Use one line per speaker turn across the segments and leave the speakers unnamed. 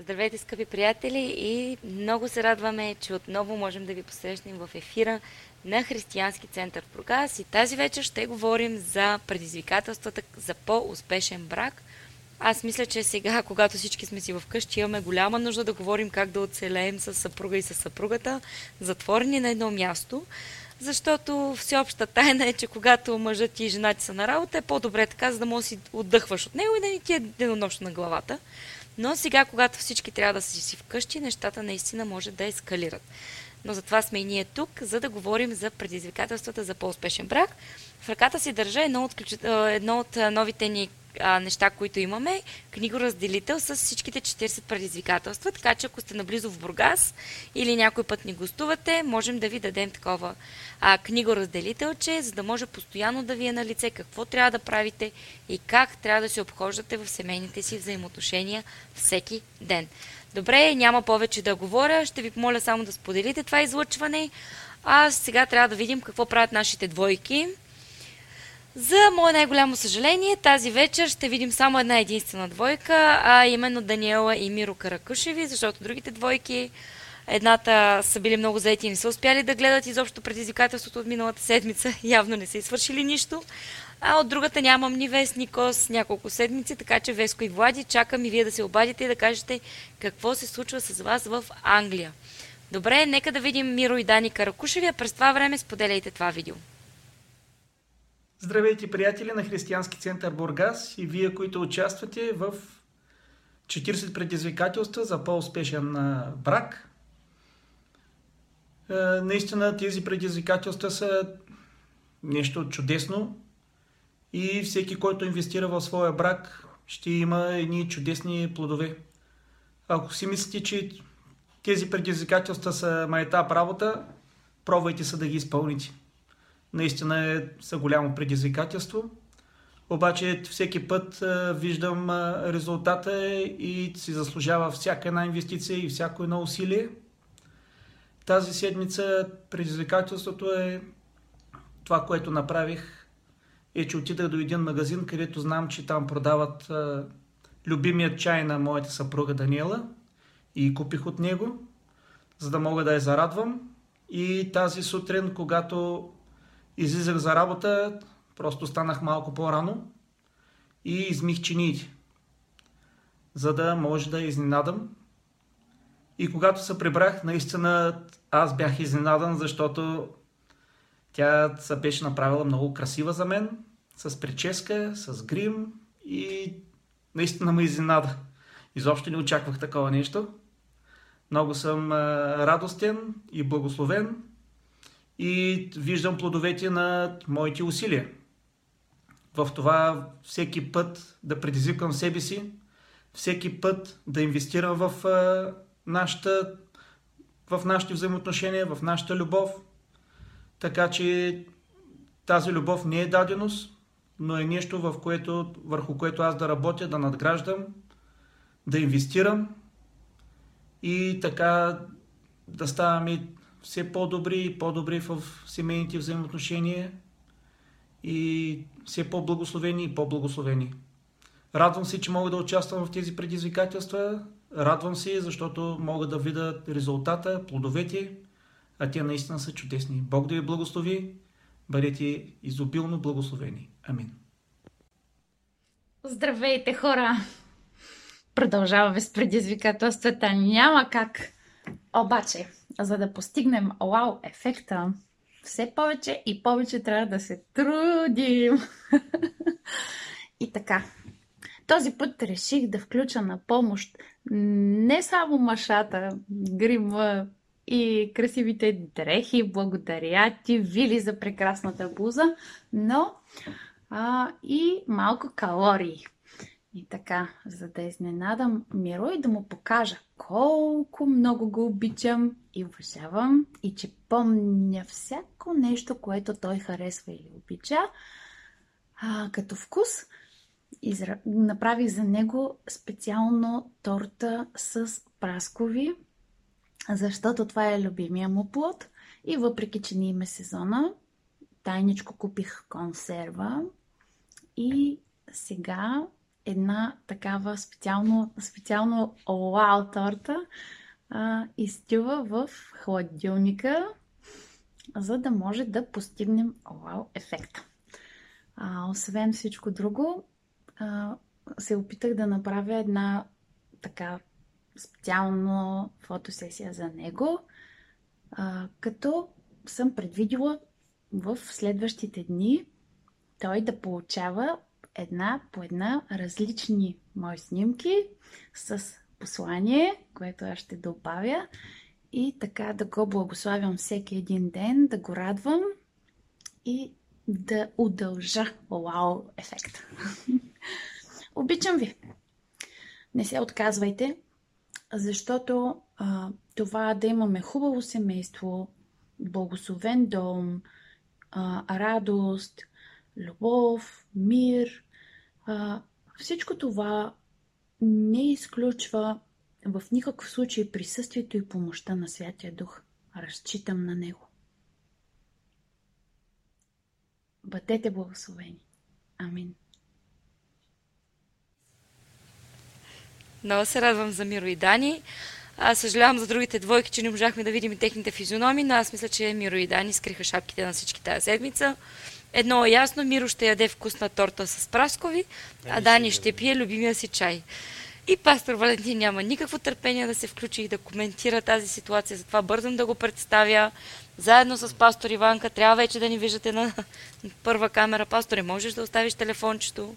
Здравейте, скъпи приятели и много се радваме, че отново можем да ви посрещнем в ефира на Християнски център в Бургас и тази вечер ще говорим за предизвикателствата за по-успешен брак. Аз мисля, че сега, когато всички сме си в къщи, имаме голяма нужда да говорим как да оцелеем с съпруга и с съпругата, затворени на едно място, защото всеобща тайна е, че когато мъжът и жената са на работа, е по-добре така, за да можеш да си отдъхваш от него и да ни ти е денонощно на главата. Но сега, когато всички трябва да са си вкъщи, нещата наистина може да ескалират. Но затова сме и ние тук, за да говорим за предизвикателствата за по-успешен брак. В ръката си държа едно от, едно от новите ни а, неща, които имаме, книгоразделител с всичките 40 предизвикателства, така че ако сте наблизо в Бургас или някой път ни гостувате, можем да ви дадем такова а, книгоразделителче, за да може постоянно да ви е на лице какво трябва да правите и как трябва да се обхождате в семейните си взаимоотношения всеки ден. Добре, няма повече да говоря, ще ви помоля само да споделите това излъчване. А сега трябва да видим какво правят нашите двойки. За мое най-голямо съжаление, тази вечер ще видим само една единствена двойка, а именно Даниела и Миро Каракушеви, защото другите двойки, едната са били много заети и не са успяли да гледат изобщо предизвикателството от миналата седмица, явно не са извършили нищо, а от другата нямам ни Вес, ни Кос няколко седмици, така че Веско и Влади, чакам и вие да се обадите и да кажете какво се случва с вас в Англия. Добре, нека да видим Миро и Дани Каракушеви, а през това време споделяйте това видео.
Здравейте, приятели на Християнски център Бургас и вие, които участвате в 40 предизвикателства за по-успешен брак. Наистина тези предизвикателства са нещо чудесно и всеки, който инвестира в своя брак, ще има едни чудесни плодове. Ако си мислите, че тези предизвикателства са етап работа, пробвайте се да ги изпълните наистина е, са голямо предизвикателство. Обаче всеки път а, виждам а, резултата и си заслужава всяка една инвестиция и всяко едно усилие. Тази седмица предизвикателството е това, което направих, е, че отидах до един магазин, където знам, че там продават а, любимият чай на моята съпруга Даниела и купих от него, за да мога да я зарадвам. И тази сутрин, когато Излизах за работа, просто станах малко по-рано и измих чиниите, за да може да изненадам. И когато се прибрах, наистина аз бях изненадан, защото тя се беше направила много красива за мен, с прическа, с грим и наистина ме изненада. Изобщо не очаквах такова нещо. Много съм радостен и благословен и виждам плодовете на моите усилия. В това всеки път да предизвикам себе си, всеки път да инвестирам в, а, нашата, в нашите взаимоотношения, в нашата любов. Така че тази любов не е даденост, но е нещо, в което, върху което аз да работя, да надграждам, да инвестирам и така да ставаме все по-добри и по-добри в семейните взаимоотношения и все по-благословени и по-благословени. Радвам се, че мога да участвам в тези предизвикателства. Радвам се, защото мога да видя резултата, плодовете, а те наистина са чудесни. Бог да ви благослови. Бъдете изобилно благословени. Амин.
Здравейте, хора! Продължаваме с предизвикателствата. Няма как. Обаче, за да постигнем вау ефекта, все повече и повече трябва да се трудим. и така. Този път реших да включа на помощ не само машата, грима и красивите дрехи, благодаря ти, Вили, за прекрасната буза, но а, и малко калории. И така, за да изненадам Миро и да му покажа колко много го обичам и уважавам и че помня всяко нещо, което той харесва или обича, а, като вкус, изра... направих за него специално торта с праскови, защото това е любимия му плод. И въпреки, че не има сезона, тайничко купих консерва и сега една такава специално, специално вау торта а, изтюва в хладилника, за да може да постигнем вау ефекта. А, освен всичко друго, а, се опитах да направя една така специална фотосесия за него, а, като съм предвидила в следващите дни той да получава една по една различни мои снимки с послание, което аз ще добавя и така да го благославям всеки един ден, да го радвам и да удължа вау ефекта. Обичам ви! Не се отказвайте, защото а, това да имаме хубаво семейство, благословен дом, а, радост, любов, мир, всичко това не изключва в никакъв случай присъствието и помощта на Святия Дух. Разчитам на Него. Бъдете благословени. Амин.
Много се радвам за Миро и Дани. Аз съжалявам за другите двойки, че не можахме да видим техните физиономи, но аз мисля, че Миро и Дани скриха шапките на всички тази седмица. Едно е ясно, Миро ще яде вкусна торта с праскови, а Дани ще пие любимия си чай. И пастор Валентин няма никакво търпение да се включи и да коментира тази ситуация, затова бързам да го представя. Заедно с пастор Иванка трябва вече да ни виждате на първа камера. Пасторе, можеш да оставиш телефончето?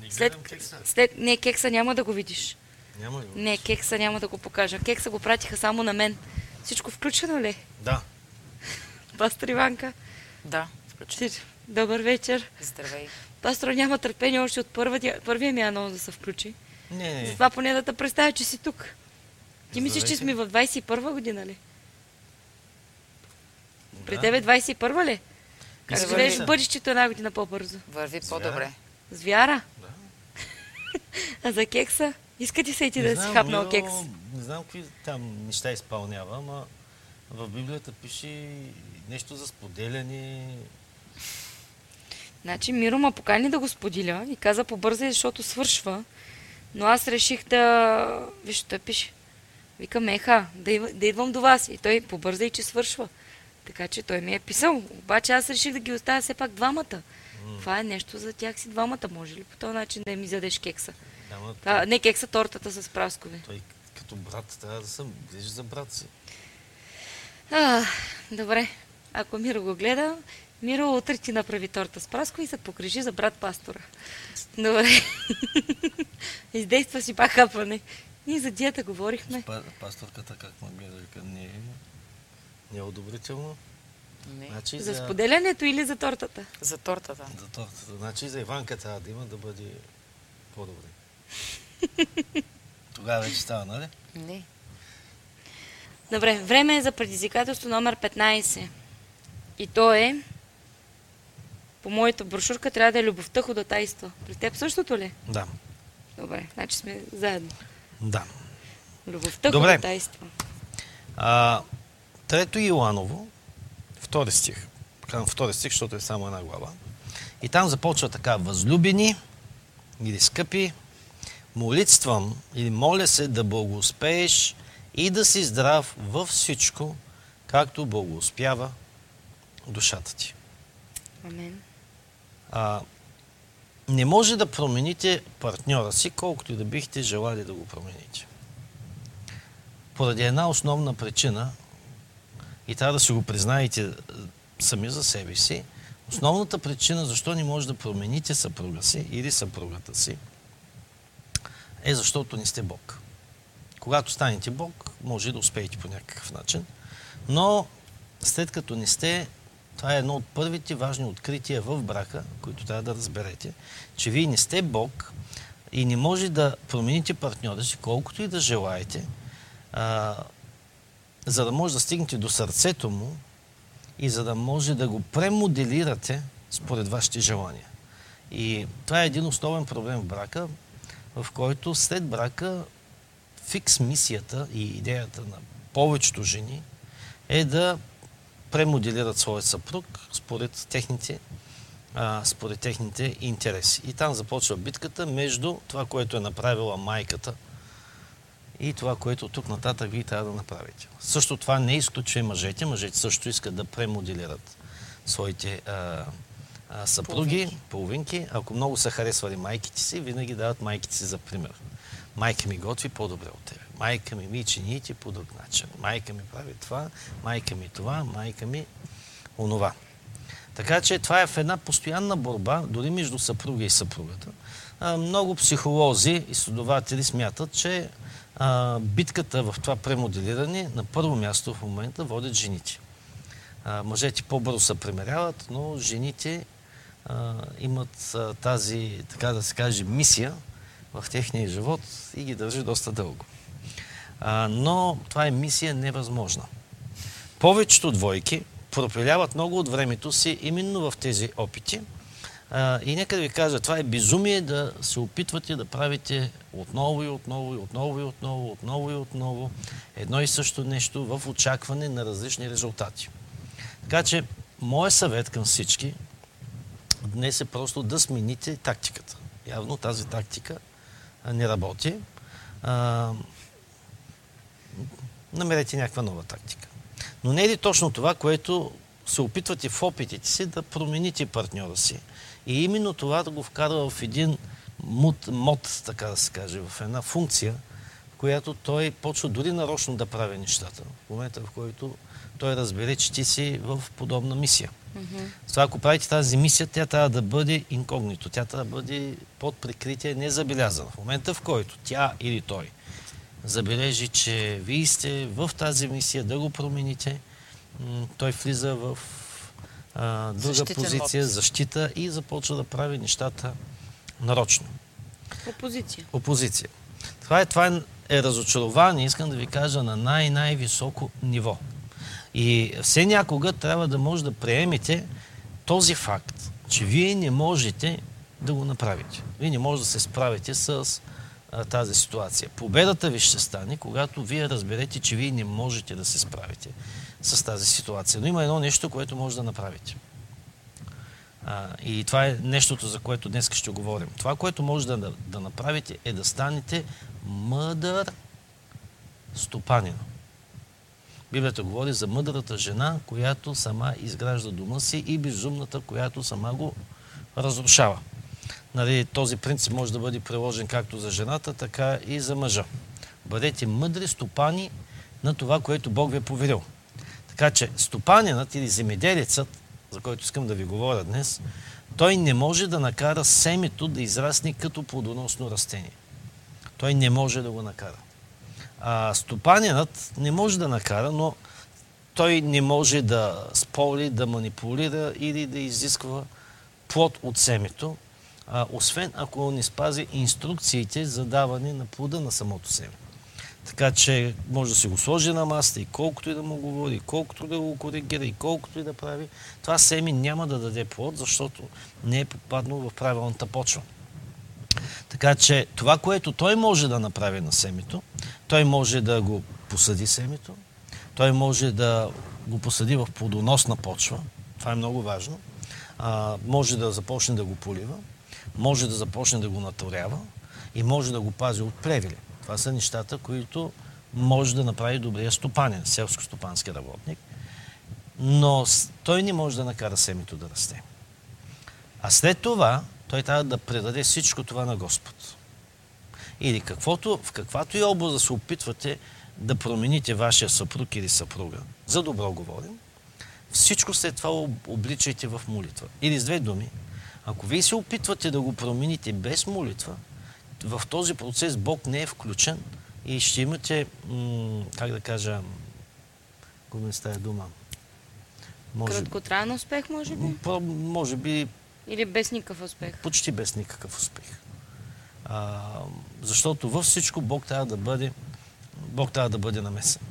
Не
След,
кекса.
след, не, кекса няма да го видиш.
Няма ли?
Не, кекса няма да го покажа. Кекса го пратиха само на мен. Всичко включено ли?
Да.
Пастор Иванка,
Да, включи.
Добър вечер.
Здравей.
Пастор няма търпение още от първия, първия ми анонс да се включи.
Не, не.
Затова поне да те представя, че си тук. Ти мислиш, че сме в 21 година ли? При
Да.
тебе 21 ли? Как живееш
да.
в бъдещето една година по-бързо?
Върви по-добре.
С вяра?
Да.
А за кекса? Иска ти се и ти
Не
да си
знам,
хапнал
Миро,
кекс?
Не знам какви там неща изпълнява, ама в Библията пише нещо за споделяне.
Значи Миро ма покани да го споделя и каза побързай, защото свършва. Но аз реших да... Виж, той пише. Вика, Меха, да, да идвам до вас. И той побързай, че свършва. Така че той ми е писал. Обаче аз реших да ги оставя все пак двамата. Това е нещо за тях си двамата. Може ли по този начин да ми задеш кекса?
Ама
А, не кекса, тортата с праскови.
той като брат трябва да съм грижи за брат си.
А, добре. Ако Миро го гледа, Миро утре ти направи торта с праскови и се погрижи за брат пастора. Добре. Издейства си пак хапване. Ние за диета говорихме.
Па, пасторката как ме гледа, вика, не, не е одобрително.
Не.
Значи
За
за,
споделянето или за тортата?
За тортата.
за тортата. Значи за Иванка трябва да има да бъде по-добре. Тогава вече става, нали?
Не.
Добре, време е за предизвикателство номер 15. И то е по моята брошурка трябва да е любовта ходатайства. При теб същото ли?
Да.
Добре, значи сме заедно.
Да.
Любовта
Добре.
ходатайства.
А, трето Иоаново, втори стих. Казвам втори стих, защото е само една глава. И там започва така, възлюбени или скъпи, молитвам или моля се да благоуспееш и да си здрав във всичко, както благоуспява душата ти.
Амен.
А, не може да промените партньора си, колкото и да бихте желали да го промените. Поради една основна причина, и трябва да си го признаете е, сами за себе си, основната причина защо не може да промените съпруга си или съпругата си, е защото не сте Бог. Когато станете Бог, може да успеете по някакъв начин, но след като не сте, това е едно от първите важни открития в брака, които трябва да разберете, че вие не сте Бог и не може да промените партньора си, колкото и да желаете, а, за да може да стигнете до сърцето му и за да може да го премоделирате според вашите желания. И това е един основен проблем в брака, в който след брака фикс мисията и идеята на повечето жени е да премоделират своя съпруг според техните а, според техните интереси. И там започва битката между това, което е направила майката и това, което тук нататък вие трябва да направите. Също това не изключва и мъжете. Мъжете също искат да премоделират своите а, а, съпруги, половинки. половинки. Ако много са харесвали майките си, винаги дават майките си за пример. Майка ми готви по-добре от тебе. Майка ми ми чините по друг начин. Майка ми прави това, майка ми това, майка ми онова. Така че това е в една постоянна борба, дори между съпруга и съпругата. Много психолози и следователи смятат, че битката в това премоделиране на първо място в момента водят жените. Мъжете по-бързо се премеряват, но жените имат тази, така да се каже, мисия в техния живот и ги държи доста дълго. А, но това е мисия невъзможна. Повечето двойки пропиляват много от времето си именно в тези опити. А, и нека да ви кажа, това е безумие да се опитвате да правите отново и отново и отново и отново, отново и отново едно и също нещо в очакване на различни резултати. Така че, моят съвет към всички днес е просто да смените тактиката. Явно тази тактика не работи. А, намерете някаква нова тактика. Но не е ли точно това, което се опитвате в опитите си да промените партньора си? И именно това да го вкарва в един мод, мод, така да се каже, в една функция, в която той почва дори нарочно да прави нещата. В момента, в който той разбере, че ти си в подобна мисия. Mm-hmm. Това, ако правите тази мисия, тя трябва да бъде инкогнито. Тя трябва да бъде под прикритие, незабелязана. В момента, в който тя или той забележи, че вие сте в тази мисия да го промените, той влиза в а, друга Защитен позиция, опция. защита и започва да прави нещата нарочно.
Опозиция.
Опозиция. Това е, това е разочарование, искам да ви кажа, на най-най-високо ниво. И все някога трябва да може да приемете този факт, че вие не можете да го направите. Вие не можете да се справите с тази ситуация. Победата ви ще стане, когато вие разберете, че вие не можете да се справите с тази ситуация. Но има едно нещо, което може да направите. А, и това е нещото, за което днес ще говорим. Това, което може да, да направите, е да станете мъдър стопанин. Библията говори за мъдрата жена, която сама изгражда дома си и безумната, която сама го разрушава. Нали, този принцип може да бъде приложен както за жената, така и за мъжа. Бъдете мъдри стопани на това, което Бог ви е поверил. Така че стопанинът или земеделецът, за който искам да ви говоря днес, той не може да накара семето да израсне като плодоносно растение. Той не може да го накара. А стопанинът не може да накара, но той не може да споли, да манипулира или да изисква плод от семето, а, освен ако не спази инструкциите за даване на плода на самото семе. Така че може да си го сложи на маста и колкото и да му говори, колкото да го коригира, и колкото и да прави, това семи няма да даде плод, защото не е попаднал в правилната почва. Така че това, което той може да направи на семето, той може да го посади семето, той може да го посади в плодоносна почва, това е много важно, а, може да започне да го полива, може да започне да го наторява и може да го пази от плевели. Това са нещата, които може да направи добрия стопанен, селско-стопански работник. Но той не може да накара семето да расте. А след това той трябва да предаде всичко това на Господ. Или каквото, в каквато и област да се опитвате да промените вашия съпруг или съпруга, за добро говорим, всичко след това обличайте в молитва. Или с две думи, ако вие се опитвате да го промените без молитва, в този процес Бог не е включен и ще имате, м- как да кажа, губим с тази дума.
Може, Краткотраен успех, може би?
Може би.
Или без никакъв успех?
Почти без никакъв успех. А, защото във всичко Бог трябва да бъде, Бог трябва да бъде намесен.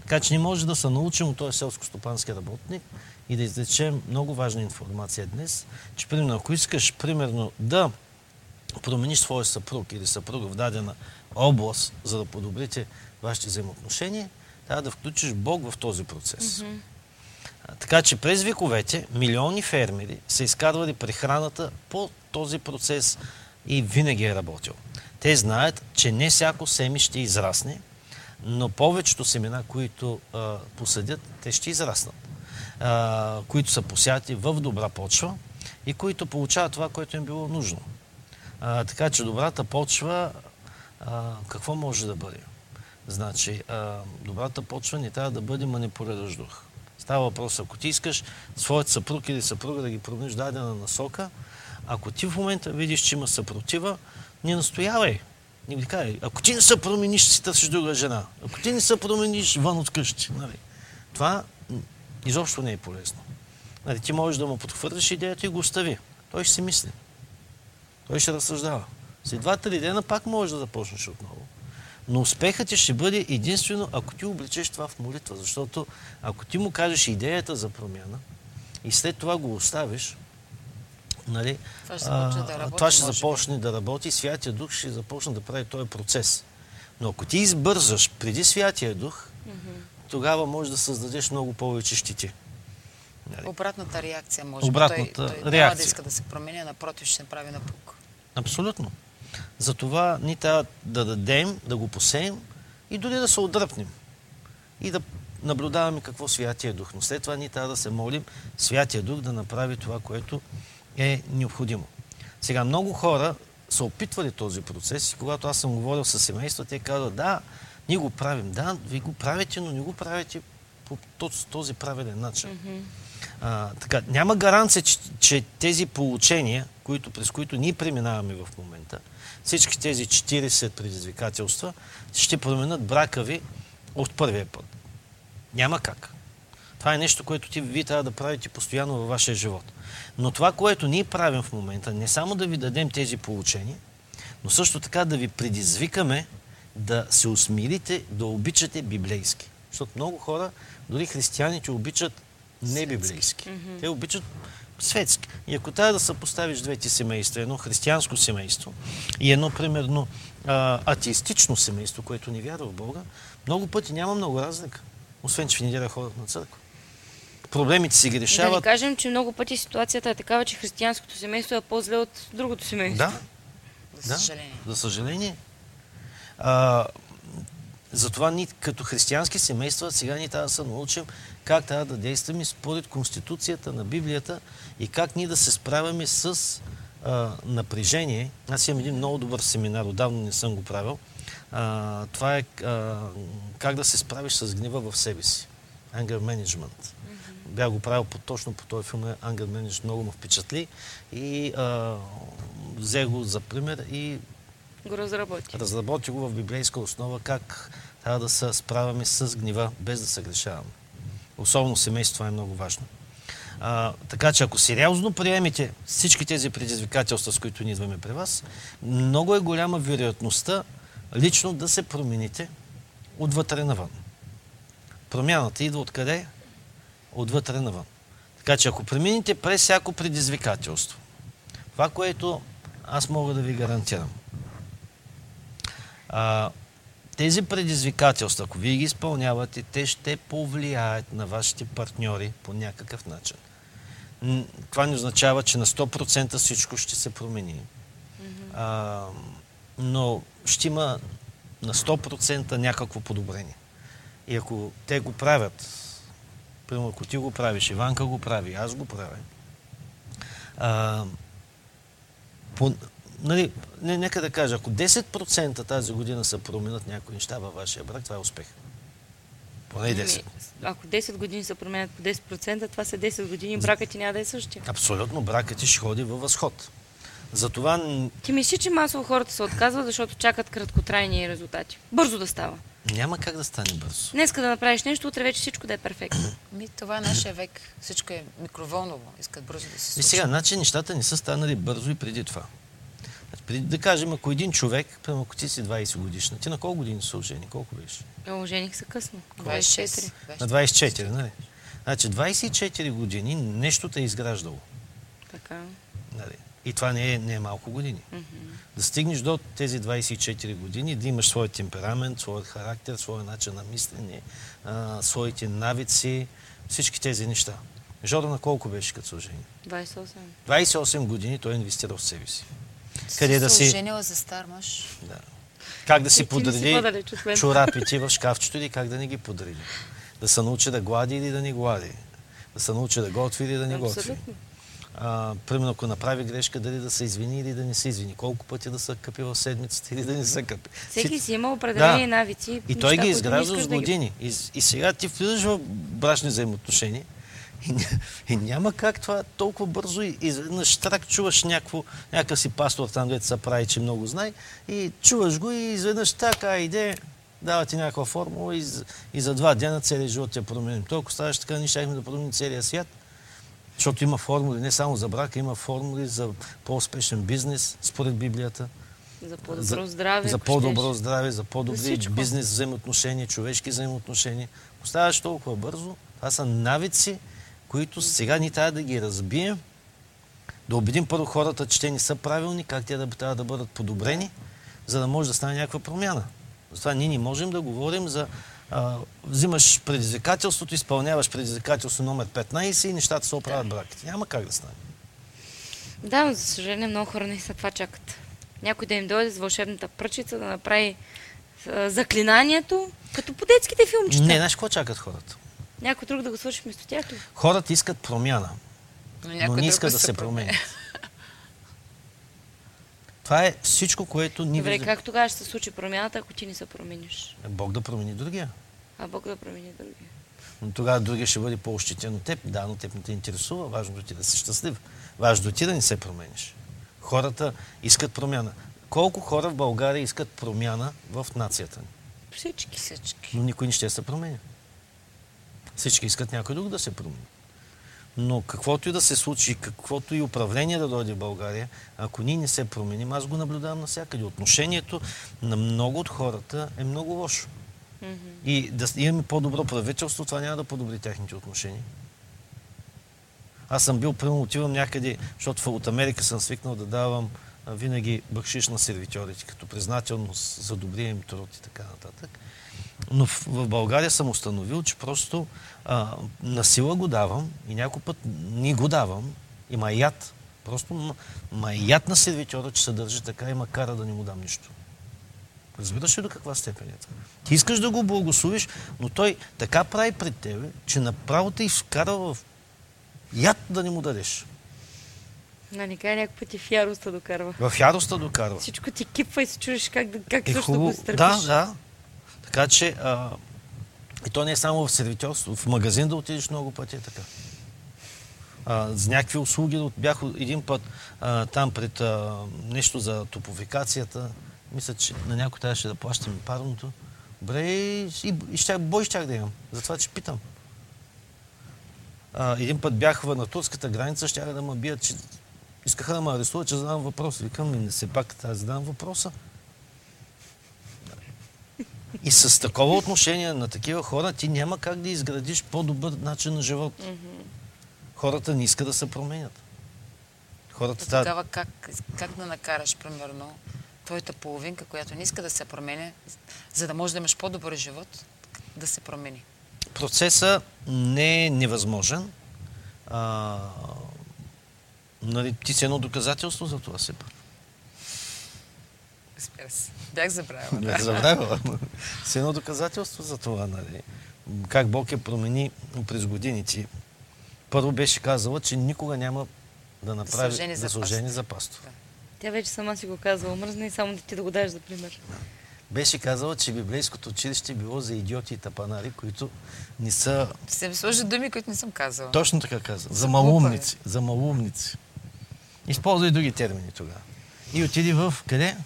Така че не може да се научим от този селско-стопански работник и да излечем много важна информация днес, че примерно, ако искаш примерно да промениш своя съпруг или съпруга в дадена област, за да подобрите вашите взаимоотношения, трябва да включиш Бог в този процес. Mm-hmm. Така че през вековете милиони фермери са изкарвали прехраната по този процес и винаги е работил. Те знаят, че не всяко семи ще израсне, но повечето семена, които а, посадят, те ще израснат. А, които са посяти в добра почва и които получават това, което им било нужно. А, така че добрата почва, а, какво може да бъде? Значи, а, добрата почва не трябва да бъде манипулиращ дух. Става въпрос, ако ти искаш своят съпруг или съпруга да ги промениш дадена насока, ако ти в момента видиш, че има съпротива, не настоявай. Не ми кажай, ако ти не се промениш, си търсиш друга жена. Ако ти не се промениш, вън от къщи. Нали? Това изобщо не е полезно. Нали, ти можеш да му подхвърлиш идеята и го остави. Той ще си мисли. Той ще разсъждава. След два-три дена пак можеш да започнеш отново. Но успехът ти ще бъде единствено, ако ти облечеш това в молитва. Защото ако ти му кажеш идеята за промяна и след това го оставиш, нали,
Това ще започне да работи,
това ще започне да работи, Святия Дух ще започне да прави този процес. Но ако ти избързаш преди Святия Дух, тогава можеш да създадеш много повече щити. Нали?
Обратната реакция може
Обратната
би. Той, той няма да
реакция.
иска да се промени, а напротив ще направи напук.
Абсолютно. Затова ни трябва да дадем, да го посеем и дори да се отдръпнем. И да наблюдаваме какво Святия Дух. Но след това ние трябва да се молим Святия Дух да направи това, което е необходимо. Сега много хора са опитвали този процес и когато аз съм говорил с семейства, те казват, да, ние го правим. Да, вие го правите, но не го правите по този, правилен начин. А, така, няма гаранция, че, че тези получения, които, през които ние преминаваме в момента, всички тези 40 предизвикателства, ще променят брака ви от първия път. Няма как. Това е нещо, което ти, вие трябва да правите постоянно във вашия живот. Но това, което ние правим в момента, не само да ви дадем тези получения, но също така да ви предизвикаме да се усмирите, да обичате библейски. Защото много хора, дори християните, обичат не библейски. Те обичат светски. И ако трябва да съпоставиш двете семейства, едно християнско семейство и едно, примерно, а, атеистично семейство, което не вярва в Бога, много пъти няма много разлика. Освен, че в неделя ходят на църква. Проблемите си ги
Да не
решават.
кажем, че много пъти ситуацията е такава, че християнското семейство е по-зле от другото семейство.
Да,
За
да,
съжаление.
за съжаление. А, затова ние като християнски семейства сега ние трябва да се научим как трябва да действаме според Конституцията на Библията и как ние да се справяме с а, напрежение. Аз имам един много добър семинар, отдавна не съм го правил. А, това е а, как да се справиш с гнева в себе си. Anger management. Бях го правил по, точно по този филм. Anger management много ме впечатли и а, взех го за пример и
Го разработи.
разработи го в библейска основа как трябва да се справяме с гнева, без да се грешаваме. Особено семейство, това е много важно. А, така че ако сериозно приемете всички тези предизвикателства, с които ние идваме при вас, много е голяма вероятността лично да се промените отвътре навън. Промяната идва откъде? Отвътре навън. Така че ако преминете през всяко предизвикателство, това, което аз мога да ви гарантирам, а, тези предизвикателства, ако вие ги изпълнявате, те ще повлияят на вашите партньори по някакъв начин. Това не означава, че на 100% всичко ще се промени. А, но ще има на 100% някакво подобрение. И ако те го правят, примерно ако ти го правиш, Иванка го прави, аз го правя, а, по, нали, не, нека да кажа, ако 10% тази година се променят някои неща във вашия брак, това е успех. Поне 10.
Ами, ако 10 години се променят по 10%, това са 10 години, бракът ти няма да е същия.
Абсолютно, бракът ти ще ходи във възход. Затова
Ти мислиш, че масово хората се отказват, защото чакат краткотрайни резултати. Бързо да става.
няма как да стане бързо.
Днеска да направиш нещо, утре вече всичко да е перфектно.
Ми, това е нашия век. Всичко е микроволново. Искат бързо да се
И
случи.
сега, значи нещата не са станали бързо и преди това. Да кажем, ако един човек, ако ти си 20 годишна, ти на колко години се ожени? Колко беше?
Ожених се късно.
26.
24.
На 24, нали? Значи 24 години нещо те е изграждало.
Така.
Нали? И това не е, не е малко години. Да стигнеш до тези 24 години, да имаш своя темперамент, своят характер, своя начин на мислене, а, своите навици, всички тези неща. Жоро на колко беше като се ожени?
28.
28 години той е инвестирал в себе си. Къде да си...
оженила за стар мъж.
Да. Как да си
си
подреди
мен.
чорапите в шкафчето или как да не ги подреди. Да се научи да глади или да не глади. Да се научи да готви или да не готви.
Абсолютно.
А, примерно, ако направи грешка, дали да се извини или да не се извини. Колко пъти да се къпи в седмицата или да не се къпи.
Всеки
Си-
си има определени
Да.
навици.
И той ги
не
изгражда с
да ги-
години. И, и сега ти влизаш в брачни взаимоотношения и, и няма как това толкова бързо и изведнъж трак чуваш някакво, някакъв си пастор там, дето се прави, че много знае и чуваш го и изведнъж така иде, дава ти някаква формула и, за- и за два дена целият живот те променим. Толкова ставаш така, ние щяхме да променим целия свят, защото има формули не само за брака, има формули за по-успешен бизнес, според Библията.
За по-добро здраве.
За по-добро здраве, за по-добри бизнес взаимоотношения, човешки взаимоотношения. Оставаш толкова бързо. Това са навици, които сега ни трябва да ги разбием, да убедим първо хората, че те не са правилни, как те да, трябва да бъдат подобрени, за да може да стане някаква промяна. Затова ние не можем да говорим за а, взимаш предизвикателството, изпълняваш предизвикателство номер 15 и нещата се оправят браките. Няма как да стане.
Да, но за съжаление много хора не са това чакат. Някой да им дойде с вълшебната пръчица да направи а, заклинанието, като по детските филмчета.
Не, знаеш какво чакат хората?
Някой друг да го свърши вместо тях ли?
Хората искат промяна.
Но,
но не искат да се променят. Това е всичко, което ни
Добре,
вижда-
как тогава ще се случи промяната, ако ти не се промениш?
Бог да промени другия.
А Бог да промени другия.
Но тогава другия ще бъде по-ощетен от теб. Да, но теб не те интересува. Важното ти е да си щастлив. Важното ти е да не се промениш. Хората искат промяна. Колко хора в България искат промяна в нацията ни?
Всички.
Всички.
Но никой не ще се променя. Всички искат някой друг да се промени. Но каквото и да се случи, каквото и управление да дойде в България, ако ние не се променим, аз го наблюдавам навсякъде. Отношението на много от хората е много лошо.
Мгм.
И да имаме по-добро правителство, това няма да подобри техните отношения. Аз съм бил, примерно, отивам някъде, защото от Америка съм свикнал да давам винаги бакшиш на сервитьорите, като признателност за добрия им труд и така нататък. Но в, в България съм установил, че просто а, на сила го давам и някой път ни го давам и ма яд. Просто ма, ма яд на сервитьора, че се държи така и ма кара да не му дам нищо. Разбираш ли до каква степен е това? Ти искаш да го благословиш, но той така прави пред тебе, че направо те изкара в яд да не му дадеш.
Нали, кай някой пъти в яростта докарва.
В яростта докарва.
Всичко ти кипва и се чудиш как, как
Е
също го стърпиш.
Да, да. Така че, а, и то не е само в сервитьорство, в магазин да отидеш много пъти е така. А, за някакви услуги бях един път а, там пред а, нещо за топовикацията. Мисля, че на някой трябваше да плащаме парното. Добре, и, и щях, бой щях да имам. Затова, че питам. А, един път бях на турската граница, щяха да ме бият, че искаха да ме арестуват, че задавам въпрос. Викам, не се пак, аз задавам въпроса. И с такова отношение на такива хора ти няма как да изградиш по-добър начин на живот. Хората не искат да се променят. Хората трябва...
тогава как, как да накараш, примерно, твоята половинка, която не иска да се променя, за да можеш да имаш по-добър живот, да се промени?
Процесът не е невъзможен. А, нали, ти си едно доказателство за това все пак.
Разбира се. Бях забравила.
Не забравяла. С едно доказателство за това, нали? Как Бог я промени през годините. Първо беше казала, че никога няма да направи да
за
за пастор.
Тя вече сама си го казва. Омръзна и само да ти да го даш за пример.
Беше казала, че библейското училище е било за идиоти и тапанари, които не са...
Се ми сложи думи, които не съм казала.
Точно така каза. За
За
малумници. За малумници. Използва и други термини тогава. И отиди в къде?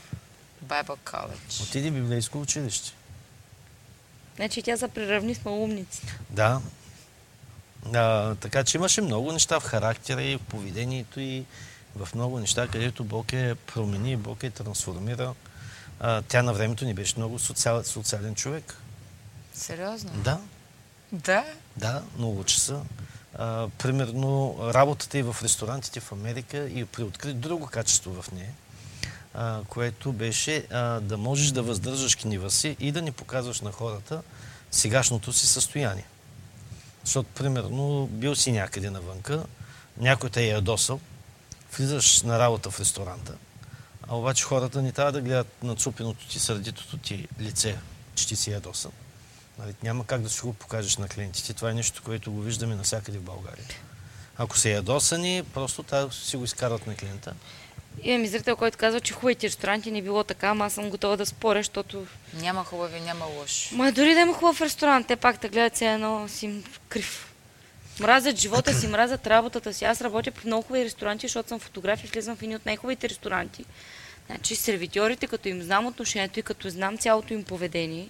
Bible College.
Отиди в библейско училище.
Значи тя се приравни с малумници.
Да. А, така че имаше много неща в характера и в поведението и в много неща, където Бог е промени, Бог е трансформирал. А, тя на времето не беше много социал, социален човек.
Сериозно?
Да,
Да.
да, много часа. А, примерно, работата и в ресторантите в Америка и приоткри друго качество в нея, а, което беше а, да можеш да въздържаш гнева си и да не показваш на хората сегашното си състояние. Защото, примерно, бил си някъде навънка, някой те е ядосал, влизаш на работа в ресторанта, а обаче хората не трябва да гледат на цупеното ти, сърдитото ти лице, че ти си ядосан. Нали, няма как да си го покажеш на клиентите. Това е нещо, което го виждаме навсякъде в България. Ако са ядосани, просто си го изкарват на клиента.
Имам зрител, който казва, че хубавите ресторанти не било така, ама аз съм готова да споря, защото...
Няма хубави, няма лош.
Ма дори да има хубав ресторант, те пак те гледат се едно си крив. Мразят живота си, мразят работата си. Аз работя в много хубави ресторанти, защото съм фотограф и влизам в едни от най-хубавите ресторанти. Значи сервитьорите, като им знам отношението и като знам цялото им поведение,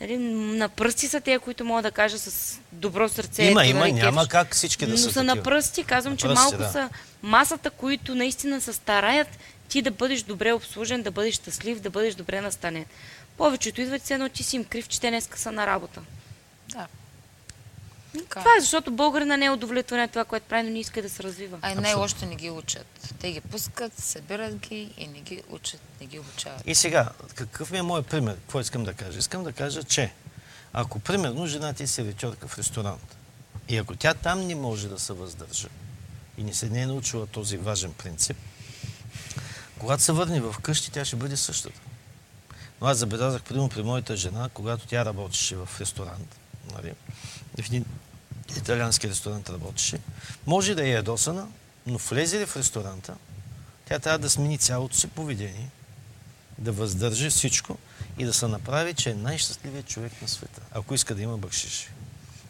нали, на пръсти са те, които мога да кажа с добро сърце.
Има,
ето,
има,
нали,
няма
кеф.
как всички да
Но
са
са на пръсти. Казвам,
На
че
пръсти,
малко
да.
са масата, които наистина се стараят ти да бъдеш добре обслужен, да бъдеш щастлив, да бъдеш добре настанен. Повечето идват се едно, ти си им крив, че те днеска са на работа.
Да. Така.
Това е защото българина не е удовлетворен това, което прави, но не иска да се развива.
А и най-лошото не ги учат. Те ги пускат, събират ги и не ги учат, не ги обучават.
И сега, какъв ми е моят пример? Какво искам да кажа? Искам да кажа, че ако примерно жена ти е сервитьорка в ресторант и ако тя там не може да се въздържа и не се не е научила този важен принцип, когато се върне в къщи, тя ще бъде същата. Но аз забелязах, примерно при моята жена, когато тя работеше в ресторант, нали, в един италиански ресторант работеше, може да е ядосана, но влезе ли в ресторанта, тя трябва да смени цялото си поведение, да въздържи всичко и да се направи, че е най-щастливият човек на света, ако иска да има бъкшиш.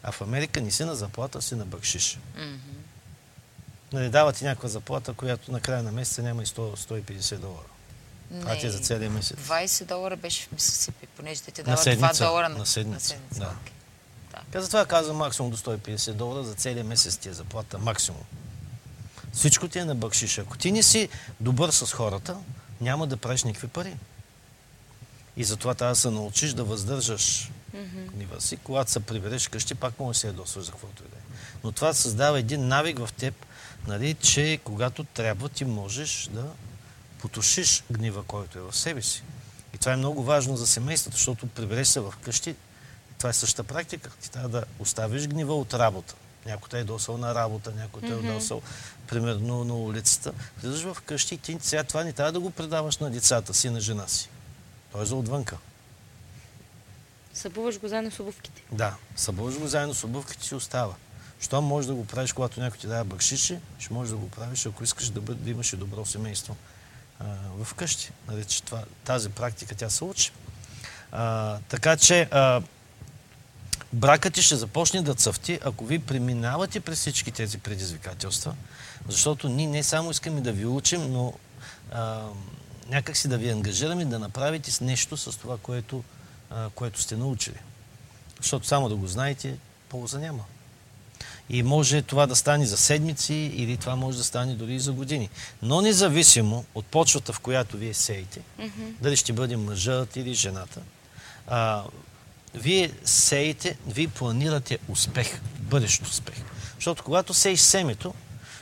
А в Америка не си на заплата, си на бъкшиш.
Мгм.
Нали, дава ти някаква заплата, която на края на месеца няма и 100-150 долара. А ти за целия месец.
20 долара беше в Мисисипи, понеже те ти
На
дават 2
седмица.
долара
На седмица, да.
окей.
Каза това казвам максимум до 150 долара за целия месец ти е заплата. Максимум. Всичко ти е на бъкшиш. Ако ти не си добър с хората, няма да правиш никакви пари. И затова трябва да се научиш да въздържаш гнева си. Когато се прибереш къщи, пак може да се ядосваш за каквото и да е. Но това създава един навик в теб, нали, че когато трябва, ти можеш да потушиш гнева, който е в себе си. И това е много важно за семейството, защото прибереш се в къщи, това е същата практика. Ти трябва да оставиш гнева от работа. Някой те е досъл на работа, някой те е досъл, примерно, на улицата. Влизаш в къщи и ти сега това не трябва да го предаваш на децата си, на жена си. Той е за отвънка.
Събуваш го заедно с обувките.
Да, събуждаш го заедно с обувките си остава. Що може да го правиш, когато някой ти дава бъкшиши, ще можеш да го правиш, ако искаш да, бъд, да имаш и добро семейство а, в къщи. Нали, това, тази практика тя се учи. А, така че а, бракът ти ще започне да цъфти, ако ви преминавате през всички тези предизвикателства, защото ние не само искаме да ви учим, но а, някак си да ви ангажираме да направите с нещо с това, което, а, което сте научили. Защото само да го знаете, полза няма. И може това да стане за седмици или това може да стане дори и за години. Но независимо от почвата, в която вие сеете, дали ще бъде мъжът или жената, а, вие сеете, вие планирате успех, бъдещ успех. Защото когато сееш семето,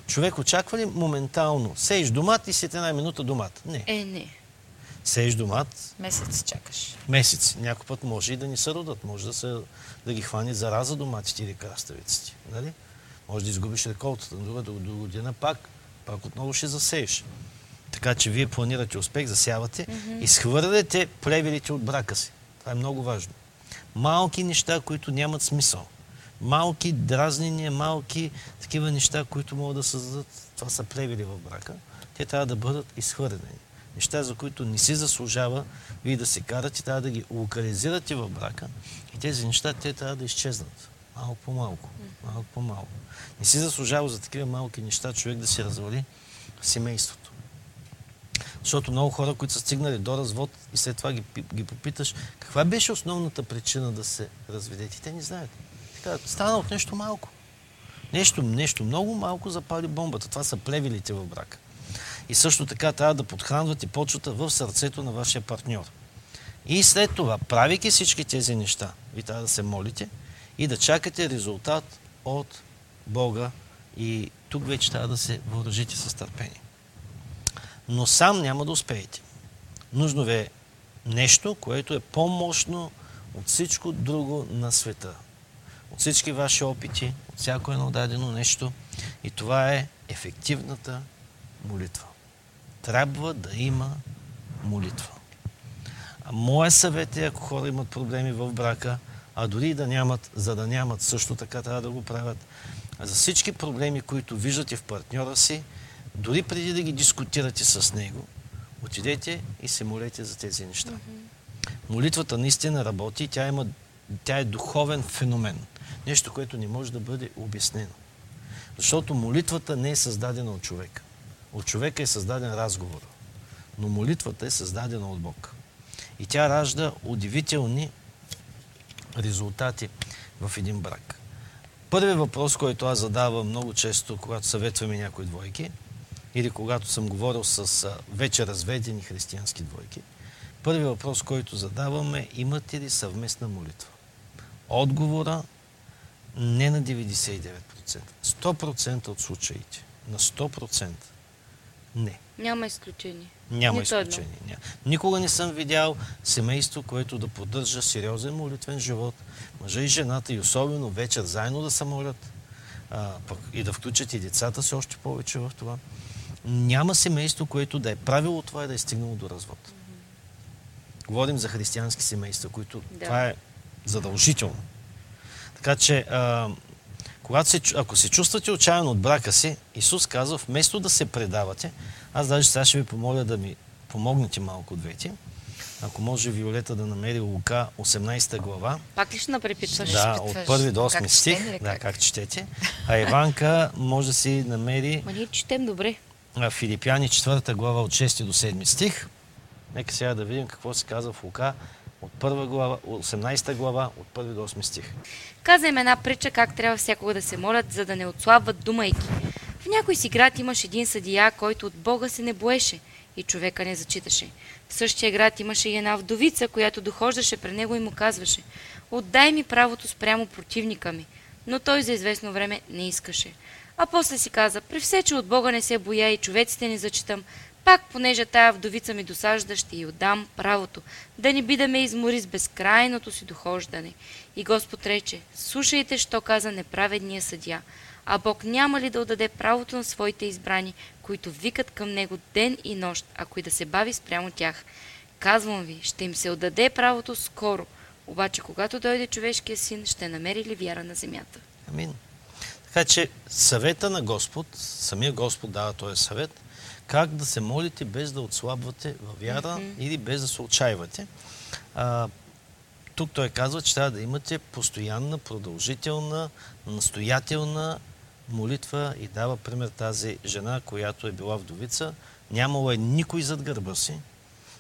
човек очаква ли моментално? Сееш домат и след една минута домат? Не.
Е, не.
Сееш домат,
Месец чакаш.
месеци. Някой път може и да ни се родат. Може да, се, да ги хване зараза доматите или краставиците. Нали? Може да изгубиш реколтата, друга до, до година пак, пак отново ще засееш. Така че вие планирате успех, засявате и схвърляте плевелите от брака си. Това е много важно. Малки неща, които нямат смисъл. Малки дразнения, малки такива неща, които могат да създадат. Това са плевели в брака. Те трябва да бъдат изхвърлени. Неща, за които не си заслужава вие да се карате, трябва да ги локализирате в брака и тези неща те трябва да изчезнат. Малко по малко. Малко по малко. Не си заслужава за такива малки неща човек да си развали семейството. Защото много хора, които са стигнали до развод и след това ги, ги попиташ каква беше основната причина да се разведете, те не знаят. Така, стана от нещо малко. Нещо, нещо много малко запали бомбата. Това са плевелите в брака. И също така трябва да подхранвате почвата в сърцето на вашия партньор. И след това, правейки всички тези неща, ви трябва да се молите и да чакате резултат от Бога. И тук вече трябва да се въоръжите с търпение. Но сам няма да успеете. Нужно ви е нещо, което е по-мощно от всичко друго на света. от всички ваши опити, от всяко едно дадено нещо. И това е ефективната молитва. Трябва да има молитва. А моя съвет е, ако хора имат проблеми в брака, а дори да нямат, за да нямат, също така трябва да го правят. А за всички проблеми, които виждате в партньора си, дори преди да ги дискутирате с него, отидете и се молете за тези неща. Mm-hmm. Молитвата наистина работи, тя, има, тя е духовен феномен. Нещо, което не може да бъде обяснено. Защото молитвата не е създадена от човека. От човека е създаден разговор. Но молитвата е създадена от Бог. И тя ражда удивителни резултати в един брак. Първият въпрос, който аз задавам много често, когато съветваме някои двойки, или когато съм говорил с вече разведени християнски двойки, първият въпрос, който задавам е, имате ли съвместна молитва? Отговора не на 99%. 100% от случаите. На 100%. Не.
Няма изключение.
Няма Нито изключение. Няма. Никога не съм видял семейство, което да поддържа сериозен молитвен живот. Мъжа и жената и особено вечер заедно да се молят а, пък и да включат и децата си още повече в това. Няма семейство, което да е правило това и да е стигнало до развод. Mm-hmm. Говорим за християнски семейства, които да. това е задължително. Така че, а, когато се, ако се чувствате отчаян от брака си, Исус казва, вместо да се предавате, аз даже сега ще ви помоля да ми помогнете малко двете. Ако може Виолета да намери Лука 18 глава.
Пак ли ще напрепитваш?
Да, от първи до 8 стих. Да, как четете. А Иванка може да си намери...
Ма ние четем добре.
Филипяни 4 глава от 6 до 7 стих. Нека сега да видим какво се казва в Лука от първа глава, 18 глава, от първи до 8 стих.
Каза им една притча как трябва всякога да се молят, за да не отслабват думайки. В някой си град имаше един съдия, който от Бога се не боеше и човека не зачиташе. В същия град имаше и една вдовица, която дохождаше при него и му казваше «Отдай ми правото спрямо противника ми». Но той за известно време не искаше. А после си каза, при все, че от Бога не се боя и човеците не зачитам, пак, понеже тая вдовица ми досажда, ще й отдам правото, да не би да ме измори с безкрайното си дохождане. И Господ рече, слушайте, що каза неправедния съдя. А Бог няма ли да отдаде правото на своите избрани, които викат към Него ден и нощ, ако и да се бави спрямо тях? Казвам ви, ще им се отдаде правото скоро, обаче когато дойде човешкия син, ще намери ли вяра на земята?
Амин. Така че съвета на Господ, самия Господ дава този съвет, как да се молите без да отслабвате във вяра mm-hmm. или без да се отчаивате. А, тук той казва, че трябва да имате постоянна, продължителна, настоятелна молитва и дава пример тази жена, която е била вдовица. Нямало е никой зад гърба си,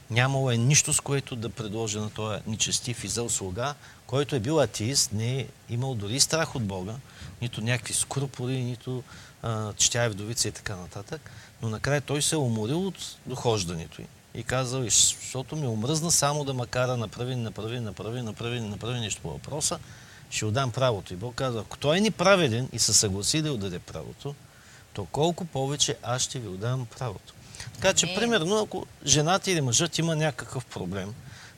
нямало е нищо, с което да предложи на този нечестив и зъл слуга, който е бил атеист, не е имал дори страх от Бога, нито някакви скрупули, нито а, че тя е вдовица и така нататък. Но накрая той се е уморил от дохождането й и казал, защото ми омръзна само да ма кара направи, направи, направи, направи, направи нещо по въпроса, ще отдам правото. И Бог казва, ако той е неправеден и се съгласи да отдаде правото, то колко повече аз ще ви отдам правото. Така че, примерно, ако жената или мъжът има някакъв проблем,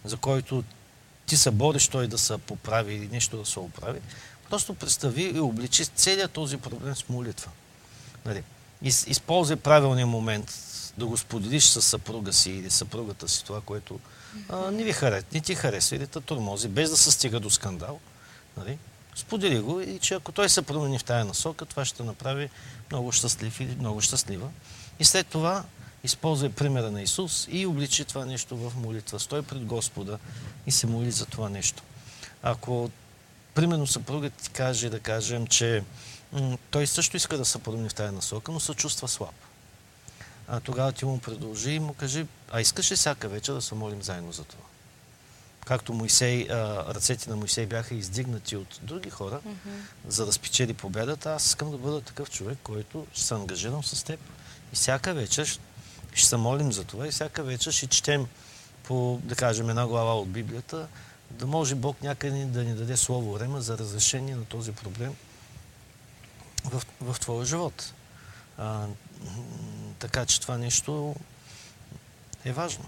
за който ти се бориш той да се поправи или нещо да се оправи, просто представи и обличи целият този проблем с молитва. Нали? Използвай правилния момент да го споделиш с съпруга си или съпругата си това, което а, не ви харесва, не ти харесва или те тормози, без да се стига до скандал. Нали? Сподели го и че ако той се промени в тая насока, това ще направи много щастлив или много щастлива. И след това използвай примера на Исус и обличи това нещо в молитва. Стой пред Господа и се моли за това нещо. Ако, примерно, съпругът ти каже, да кажем, че той също иска да се промени в тази насока, но се чувства слаб. А тогава ти му продължи и му кажи, а искаш ли всяка вечер да се молим заедно за това? Както Моисей, а, ръцете на Моисей бяха издигнати от други хора, mm-hmm. за да спечели победата, аз искам да бъда такъв човек, който ще се ангажирам с теб. И всяка вечер ще се молим за това и всяка вечер ще четем по, да кажем, една глава от Библията, да може Бог някъде да ни даде слово време за разрешение на този проблем, в, в твоя живот. А, така че това нещо е важно.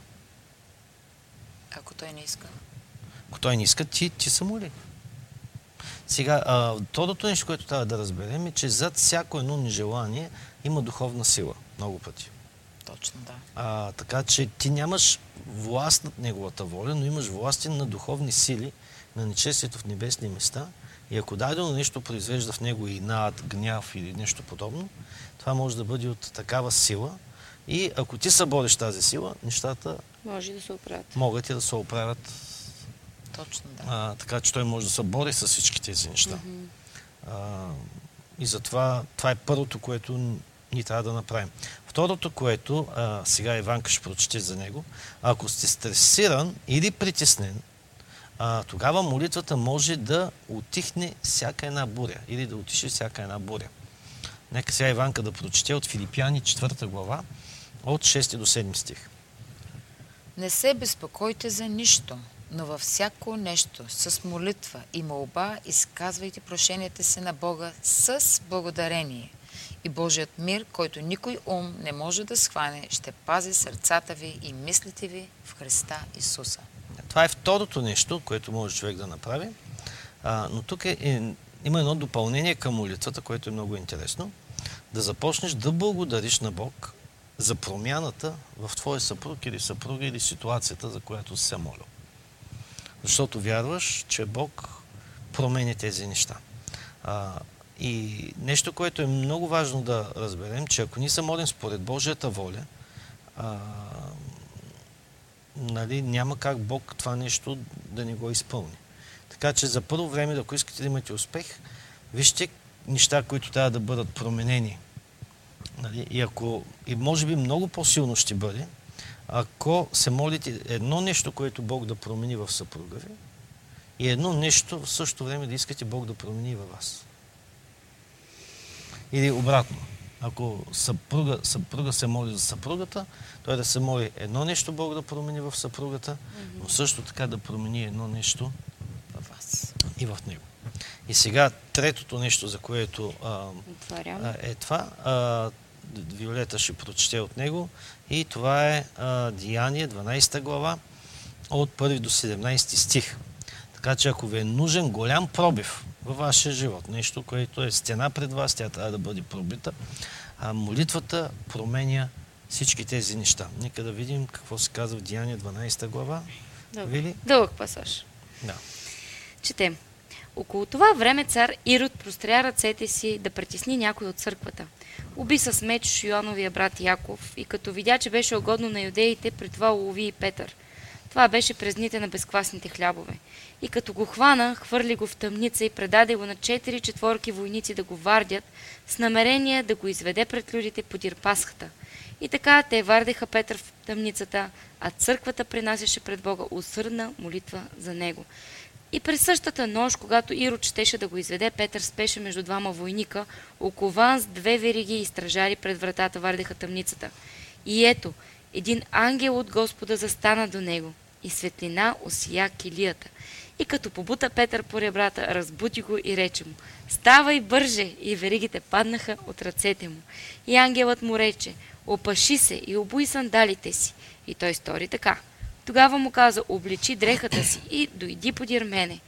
Ако той не иска?
Ако той не иска, ти, ти се моли. Сега, а, второто нещо, което трябва да разберем е, че зад всяко едно нежелание има духовна сила. Много пъти.
Точно, да.
А, така че ти нямаш власт над неговата воля, но имаш власти на духовни сили, на нечестието в небесни места. И ако дадено нещо произвежда в него и над, гняв или нещо подобно, това може да бъде от такава сила. И ако ти събориш тази сила, нещата
Може да се оправят.
могат и да се оправят
Точно, да.
а, така че той може да се бори с всички тези неща. А, и затова това е първото, което ни трябва да направим. Второто, което а, сега Иванка ще прочете за него, ако сте стресиран или притеснен, а, тогава молитвата може да отихне всяка една буря или да отише всяка една буря. Нека сега Иванка да прочете от Филипяни 4 глава от 6 до 7 стих.
Не се безпокойте за нищо, но във всяко нещо, с молитва и молба, изказвайте прошенията си на Бога с благодарение. И Божият мир, който никой ум не може да схване, ще пази сърцата ви и мислите ви в Христа Исуса.
Това е второто нещо, което може човек да направи. А, но тук е, е, има едно допълнение към молитвата, което е много интересно. Да започнеш да благодариш на Бог за промяната в твоя съпруг или съпруга или ситуацията, за която се молил. Защото вярваш, че Бог променя тези неща. А, и нещо, което е много важно да разберем, че ако ние се молим според Божията воля, а, нали, няма как Бог това нещо да не го изпълни. Така че за първо време, ако искате да имате успех, вижте неща, които трябва да бъдат променени. Нали, и ако, и може би много по-силно ще бъде, ако се молите едно нещо, което Бог да промени в съпруга ви, и едно нещо в същото време да искате Бог да промени във вас. Или обратно. Ако съпруга, съпруга се моли за съпругата, той да се моли едно нещо Бог да промени в съпругата, но също така да промени едно нещо
Във вас.
и в него. И сега третото нещо, за което а, а, е това, а, Виолета ще прочете от него и това е а, Деяние, 12 глава, от 1 до 17 стих. Така че ако ви е нужен голям пробив във вашия живот, нещо, което е стена пред вас, тя трябва да бъде пробита, а молитвата променя всички тези неща. Нека да видим какво се казва в Деяние 12 глава.
Добре.
Вили?
Дълъг пасаж.
Да.
Четем. Около това време цар Ирод простря ръцете си да притесни някой от църквата. Уби с меч Шионовия брат Яков и като видя, че беше угодно на юдеите, при това улови и Петър. Това беше през дните на безквасните хлябове. И като го хвана, хвърли го в тъмница и предаде го на четири четворки войници да го вардят, с намерение да го изведе пред людите подир Пасхата. И така те вардеха Петър в тъмницата, а църквата принасяше пред Бога усърдна молитва за него. И през същата нощ, когато Ирод щеше да го изведе, Петър спеше между двама войника, окован с две вериги и стражари пред вратата вардеха тъмницата. И ето, един ангел от Господа застана до него и светлина осия килията. И като побута Петър по ребрата, разбуди го и рече му, ставай бърже! И веригите паднаха от ръцете му. И ангелът му рече, опаши се и обуй сандалите си. И той стори така. Тогава му каза, обличи дрехата си и дойди подир мене.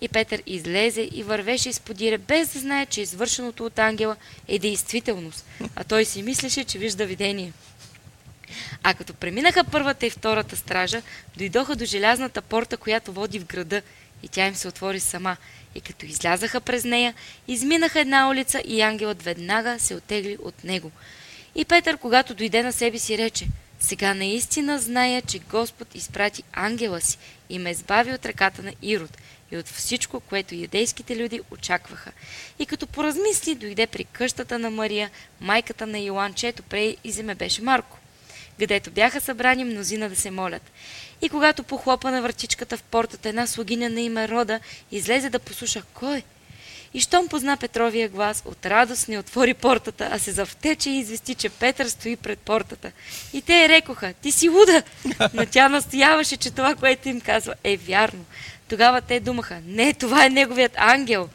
И Петър излезе и вървеше изподире, без да знае, че извършеното от ангела е действителност, а той си мислеше, че вижда видение. А като преминаха първата и втората стража, дойдоха до желязната порта, която води в града, и тя им се отвори сама. И като излязаха през нея, изминаха една улица и ангелът веднага се отегли от него. И Петър, когато дойде на себе си, рече, сега наистина зная, че Господ изпрати ангела си и ме избави от ръката на Ирод и от всичко, което юдейските люди очакваха. И като поразмисли, дойде при къщата на Мария, майката на Йоан, чето пре и земе беше Марко където бяха събрани мнозина да се молят. И когато похлопа на вратичката в портата една слугиня на име Рода, излезе да послуша кой. И щом позна Петровия глас, от радост не отвори портата, а се завтече и извести, че Петър стои пред портата. И те рекоха, ти си луда! Но тя настояваше, че това, което им казва, е вярно. Тогава те думаха, не, това е неговият ангел.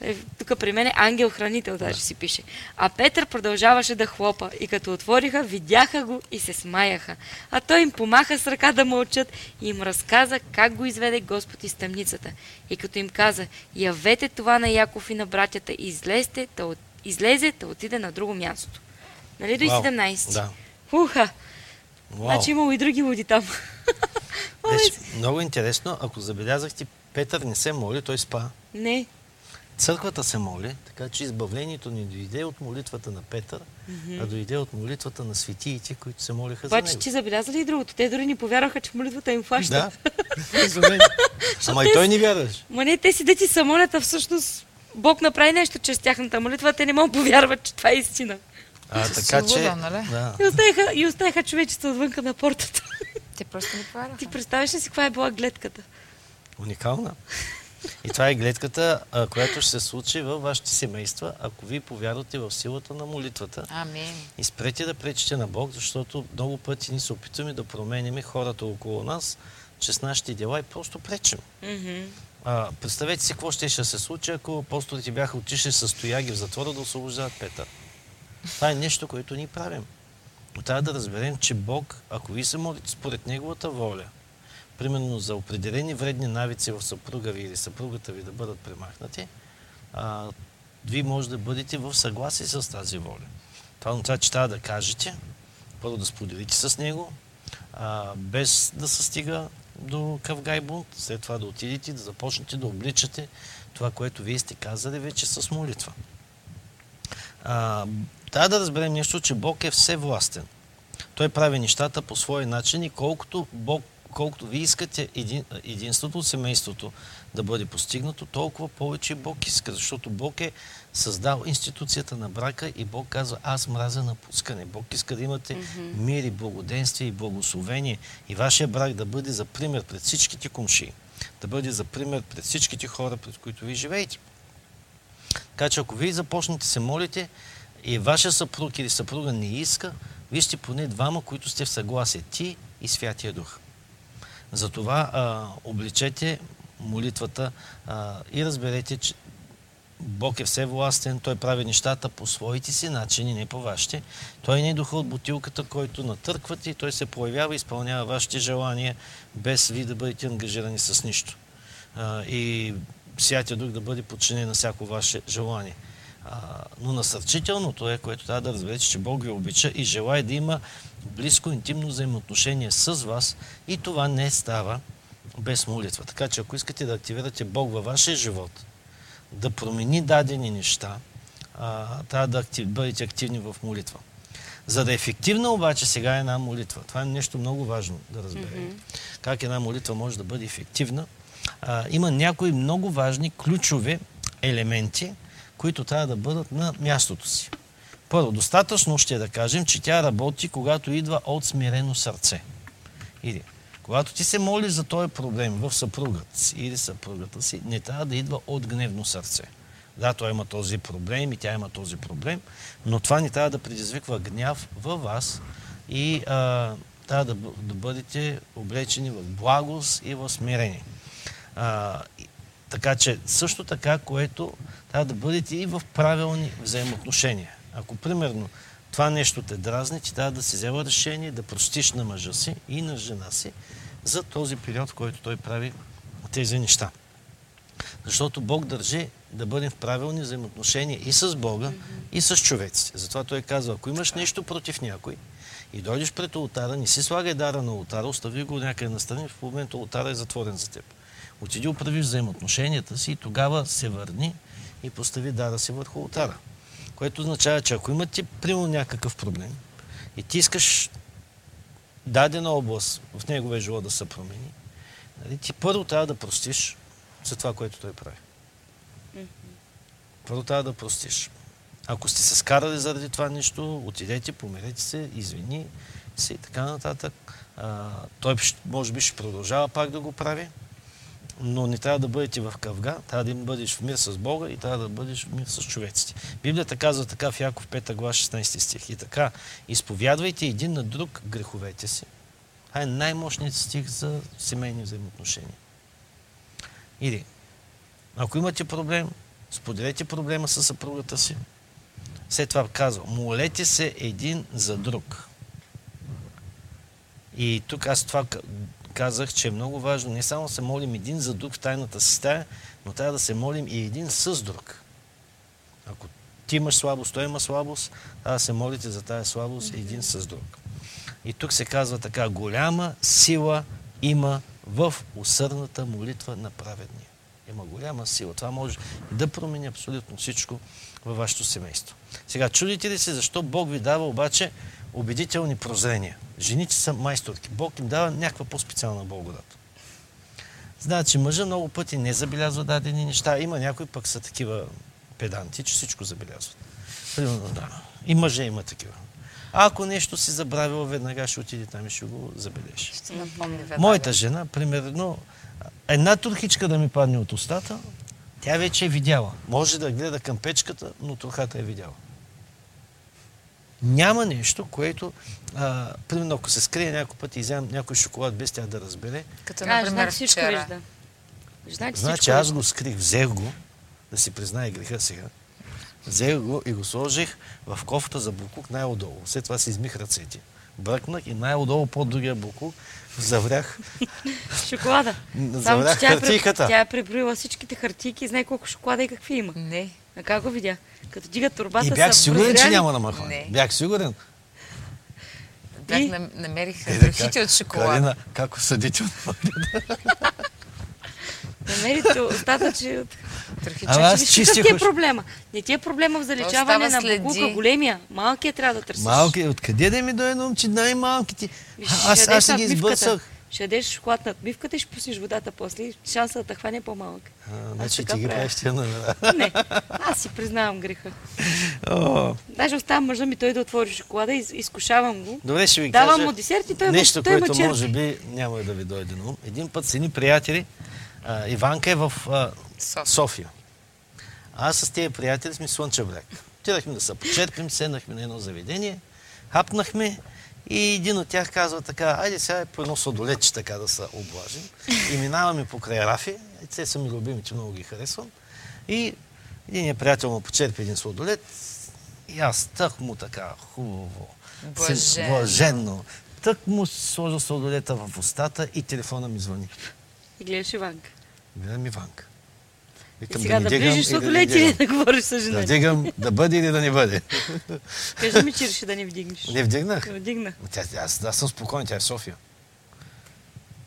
Е, Тук при мен е ангел-хранител, даже си пише. А Петър продължаваше да хлопа и като отвориха, видяха го и се смаяха. А той им помаха с ръка да мълчат и им разказа как го изведе Господ из тъмницата. И като им каза, явете това на Яков и на братята и излезте, да, от- излезе да отиде на друго място. Нали до и
Вау,
17?
Да.
Уха!
Вау.
Значи имало и други луди там.
Беше много интересно. Ако забелязахте, Петър не се моли, той спа.
Не.
Църквата се моли, така че избавлението не дойде от молитвата на Петър, а дойде от молитвата на светиите, които се молиха за
Обаче
него.
ти забеляза ли и другото? Те дори ни повярваха, че молитвата им фаща.
Да. За мен. Ама и той не вярваш.
Ма не, те си да ти се молят, а всъщност Бог направи нещо чрез тяхната молитва, те не могат повярват, че това е истина.
А, така че...
нали?
Да.
И оставиха, и оставиха човечета отвънка на портата.
Те просто не повярваха.
Ти представяш ли си каква е била гледката?
Уникална. И това е гледката, а, която ще се случи във вашите семейства, ако вие повярвате в силата на молитвата.
Амин.
И спрете да пречите на Бог, защото много пъти ни се опитваме да променяме хората около нас, чрез нашите дела и просто пречим.
Мгм.
А, представете си какво ще, ще се случи, ако апостолите бяха отишли с стояги в затвора да освобождават Петър. Това е нещо, което ние правим. Трябва да разберем, че Бог, ако ви се молите според Неговата воля, примерно за определени вредни навици в съпруга ви или съпругата ви да бъдат премахнати, а, вие може да бъдете в съгласие с тази воля. Това означава, че трябва да кажете, първо да споделите с него, а, без да се стига до къвгай след това да отидете, да започнете да обличате това, което вие сте казали вече с молитва. А, трябва да разберем нещо, че Бог е всевластен. Той прави нещата по своя начин и колкото Бог, колкото вие искате един, единството от семейството да бъде постигнато, толкова повече Бог иска, защото Бог е създал институцията на брака и Бог казва, аз мразя напускане. Бог иска да имате мир и благоденствие и благословение и вашия брак да бъде за пример пред всичките комши, да бъде за пример пред всичките хора, пред които ви живеете. Така че ако вие започнете се молите и вашия съпруг или съпруга не иска, вижте поне двама, които сте в съгласие. Ти и Святия Дух. Затова а, обличете молитвата а, и разберете, че Бог е всевластен, Той прави нещата по своите си начини, не по вашите. Той не е духа от бутилката, който натърквате и Той се появява и изпълнява вашите желания, без ви да бъдете ангажирани с нищо. А, и Святия Дух да бъде подчинен на всяко ваше желание. А, но насърчителното е, което трябва да разберете, че Бог ви обича и желая да има близко, интимно взаимоотношение с вас и това не става без молитва. Така че ако искате да активирате Бог във вашия живот, да промени дадени неща, а, трябва да актив, бъдете активни в молитва. За да е ефективна обаче сега е една молитва. Това е нещо много важно да разберем. Как една молитва може да бъде ефективна. А, има някои много важни ключови елементи, които трябва да бъдат на мястото си. Първо, достатъчно ще да кажем, че тя работи, когато идва от смирено сърце. Или, когато ти се молиш за този проблем в съпругата си или съпругата си, не трябва да идва от гневно сърце. Да, той има този проблем и тя има този проблем, но това не трябва да предизвиква гняв във вас и а, трябва да, да бъдете облечени в благост и в смирение. А, така че също така, което трябва да бъдете и в правилни взаимоотношения. Ако примерно това нещо те дразни, ти трябва да си взела решение да простиш на мъжа си и на жена си за този период, в който той прави тези неща. Защото Бог държи да бъдем в правилни взаимоотношения и с Бога, и с човеците. Затова той казва, ако имаш нещо против някой и дойдеш пред ултара, не си слагай дара на ултара, остави го някъде настрани, в момента ултара е затворен за теб. Отиди оправи взаимоотношенията си и тогава се върни и постави дара си върху ултара. Което означава, че ако имате примерно някакъв проблем и ти искаш дадена област в неговия живот да се промени, нали, ти първо трябва да простиш за това, което той прави. Първо трябва да простиш. Ако сте се скарали заради това нещо, отидете, помирете се, извини се и така нататък. А, той може би ще продължава пак да го прави, но не трябва да бъдете в къвга, трябва да бъдеш в мир с Бога и трябва да бъдеш в мир с човеците. Библията казва така в Яков 5 глава 16 стих. И така, изповядвайте един на друг греховете си. Това е най-мощният стих за семейни взаимоотношения. Или, ако имате проблем, Споделете проблема с съпругата си. След това казва, молете се един за друг. И тук аз това казах, че е много важно не само да се молим един за друг в тайната си стая, но трябва да се молим и един с друг. Ако ти имаш слабост, той има слабост, трябва да се молите за тази слабост един с друг. И тук се казва така, голяма сила има в усърдната молитва на праведния. Има голяма сила. Това може да промени абсолютно всичко във вашето семейство. Сега, чудите ли се защо Бог ви дава обаче убедителни прозрения? Жените са майсторки. Бог им дава някаква по-специална благодат. Значи, мъжа много пъти не забелязва дадени неща. Има някои пък са такива педанти, че всичко забелязват. Примерно, да. И мъже има такива. А ако нещо си забравил, веднага ще отиде там и ще го забележи.
Ще напомни веднага.
Моята жена, примерно, една турхичка да ми падне от устата, тя вече е видяла. Може да гледа към печката, но турхата е видяла. Няма нещо, което, а, примерно, ако се скрие някой път и вземам някой шоколад без тя да разбере,
Като,
А,
например,
жена всичко
вчера.
вижда. Значи,
значи аз го скрих, взех го, да си признае греха сега, взех го и го сложих в кофта за буклук най-отдолу. След това си измих ръцете. Бръкнах и най-отдолу под другия буклук заврях
Шоколада. Само, че
Заврях
тя е,
хартийката.
преб... тя е преброила всичките хартийки и знае колко шоколада и какви има.
Не.
А как го видя? Като дига турбата
И бях сигурен, че
прозряни.
няма да махва.
Не.
Бях сигурен.
Бях
И?
нам- намерих
Е,
дръхите от шоколад.
Калина, как осъдително.
Намерите остатъчи от...
Дръхички.
Ама аз чистих
какъв ти е проблема? Не ти е проблема в заличаване на буклука, големия. Малкият трябва да търсиш.
Малки, откъде да ми дойде че най-малките? Аз, аз
ядеш
ги избърсах.
Ще ядеш шоколад над мивката и ще пуснеш водата после. и Шанса да те хване е по-малък.
А, Значи ти ги правиш тия номера.
Не, аз си признавам греха.
О,
Даже оставам мъжа ми той да отвори шоколада, из, изкушавам го.
Добре, ще ви
Давам
кажа
му десерт и той
нещо,
той
което
черпи.
може би няма да ви дойде на ум. Един път с едни приятели, а, Иванка е в а,
София.
София. Аз с тези приятели сме Слънчев бряг. Отидахме да се почерпим, седнахме на едно заведение, хапнахме и един от тях казва така, айде сега по едно сладолетче така да се облажим. И минаваме покрай Рафи, и те са ми любими, че много ги харесвам. И един приятел му почерпи един сладолет и аз тък му така хубаво,
Блаженно.
блаженно. Тък му сложа сладолета в устата и телефона ми звъни.
И гледаш Иванка.
Гледам Иванка.
И
Викам
сега да,
дигам
ближиш
и да
да говориш с жена.
Да вдигам, да бъде или да не бъде.
Кажи ми, че реши да не вдигнеш.
Не вдигнах.
Не вдигна.
Тя, аз, аз съм спокоен, тя е в София.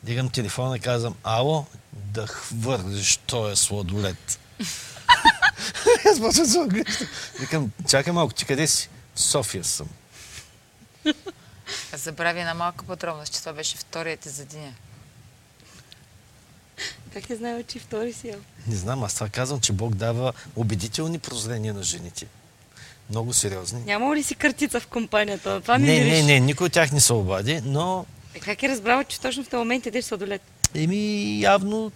Дигам телефона и казвам, ало, да хвърлиш този сладолет. аз почвам да се оглеждам. Викам, чакай малко, ти къде си? В София съм.
Аз забравя една малка подробност, че това беше вторият за деня.
Как е знаел, че втори си ял?
Не знам, аз това казвам, че Бог дава убедителни прозрения на жените. Много сериозни.
Няма ли си картица в компанията? Това ми
Не,
мириш.
не, не, никой от тях не се обади, но
Е, Как е разбрала, че точно в този момент ядеш сладолет?
еми, явно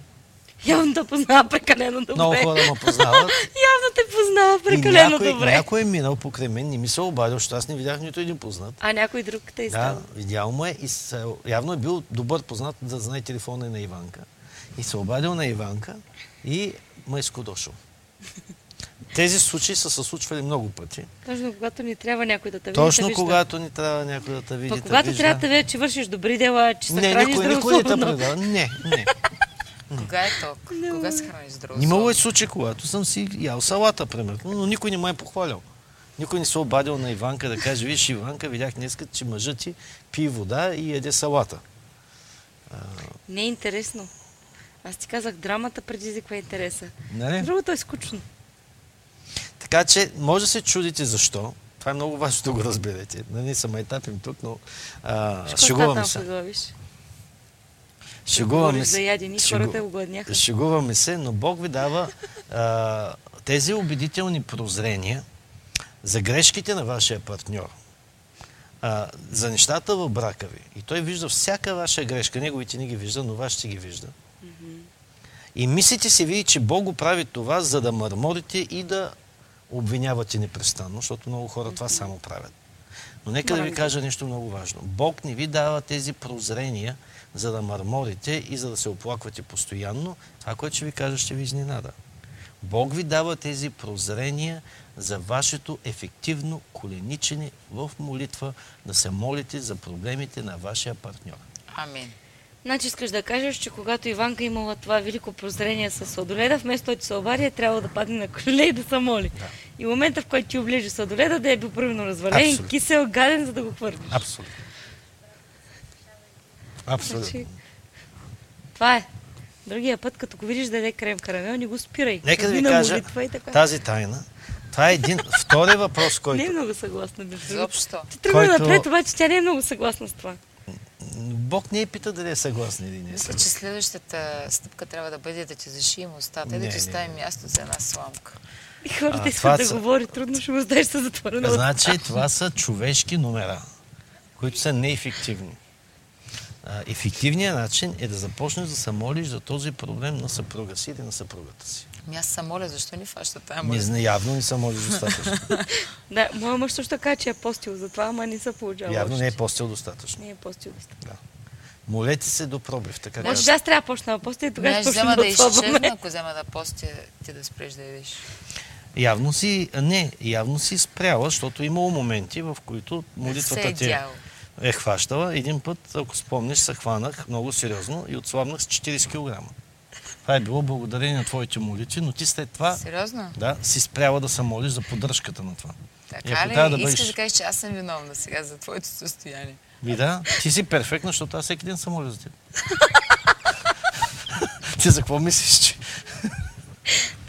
Явно те познава прекалено добре.
много хора ме познават.
Явно те познава
И
прекалено
някой,
добре.
някой е минал покрай мен, не ми се обадил, защото аз не видях нито един познат.
А някой друг те е
Да, видял му е и явно е бил добър познат да знае телефона на Иванка. И се обадил на Иванка и ме е скудошил. Тези случаи са се случвали много пъти.
Точно когато ни трябва някой да те види,
Точно
вижда.
когато ни трябва някой да те види,
Пък когато трябва да те види, че вършиш добри дела, че се
Не,
храниш
никой, никой не те
здравословно.
предава. Не, не.
Кога е толкова? Кога се храниш здраво?
Имало е случаи, когато съм си ял салата, примерно, но никой не ме е похвалял. Никой не се обадил на Иванка да каже, виж, Иванка, видях днес, че мъжът ти пие вода и еде салата.
Не е интересно. Аз ти казах, драмата предизвиква интереса.
Нали?
Другото е скучно.
Така че, може да се чудите защо. Това е много важно да го разберете. Нали, съм етапим тук, но а, шегуваме се. Шегуваме се.
ядени,
Шегу-. Шегуваме се, но Бог ви дава а, тези убедителни прозрения за грешките на вашия партньор. А, за нещата в брака ви. И той вижда всяка ваша грешка. Неговите не ги вижда, но вашите ги вижда. И мислите си вие, че Бог го прави това, за да мърморите и да обвинявате непрестанно, защото много хора това само правят. Но нека да ви кажа нещо много важно. Бог не ви дава тези прозрения, за да мърморите и за да се оплаквате постоянно. Това, което ще ви кажа, ще ви изненада. Бог ви дава тези прозрения за вашето ефективно коленичене в молитва, да се молите за проблемите на вашия партньор.
Амин.
Значи искаш да кажеш, че когато Иванка имала това велико прозрение с сладоледа, вместо да се обади, е трябвало да падне на колене и да се моли.
Да.
И момента, в който ти оближи сладоледа, да е бил първено развален,
Абсолютно.
кисел, гаден, за да го хвърлиш.
Абсолютно. Абсолютно.
Значи, това е. Другия път, като го видиш да яде крем карамел, не го спирай.
Нека да ви кажа
молитва и така.
тази тайна. Това е един втори въпрос,
Не е
който
много съгласна.
Изобщо.
Ти тръгна
Който-
напред, обаче тя не е много съгласна с това.
Бог не е пита дали е съгласен или не е
Мисля, че следващата стъпка трябва да бъде да ти зашием устата и да ти оставим
не.
място за една сламка.
И хората искат да
са-
говори, трудно ще го оставиш с затворена.
Значи това са човешки номера, които са неефективни. А, ефективният начин е да започнеш да се молиш за този проблем на съпруга си или на съпругата си.
Ами аз се моля, защо ни фаща тая
Не,
моля?
зна- явно не се молиш достатъчно.
Да, моя мъж също така, че е постил за това, ама не се получава.
Явно не е постил достатъчно.
Не е постил достатъчно.
Да. Молете се до пробив, така
Може, аз трябва да почна да постя и тогава ще почна
взема
да
да изчезна, ако взема да постя, ти да спреш да ядеш.
Явно си, не, явно си спряла, защото имало моменти, в които
Не се
молитвата
е
ти е. Е хващала. Един път, ако спомниш, се хванах много сериозно и отслабнах с 40 кг. Това е било благодарение на твоите молитви, но ти след това
Сериозно?
да, си спряла да се молиш за поддръжката на това.
Така ли?
да
Искаш
бъдеш-
да кажеш, че аз съм виновна сега за твоето състояние.
Ви да, ти си перфектна, защото аз всеки ден се моля за теб. ти за какво мислиш, че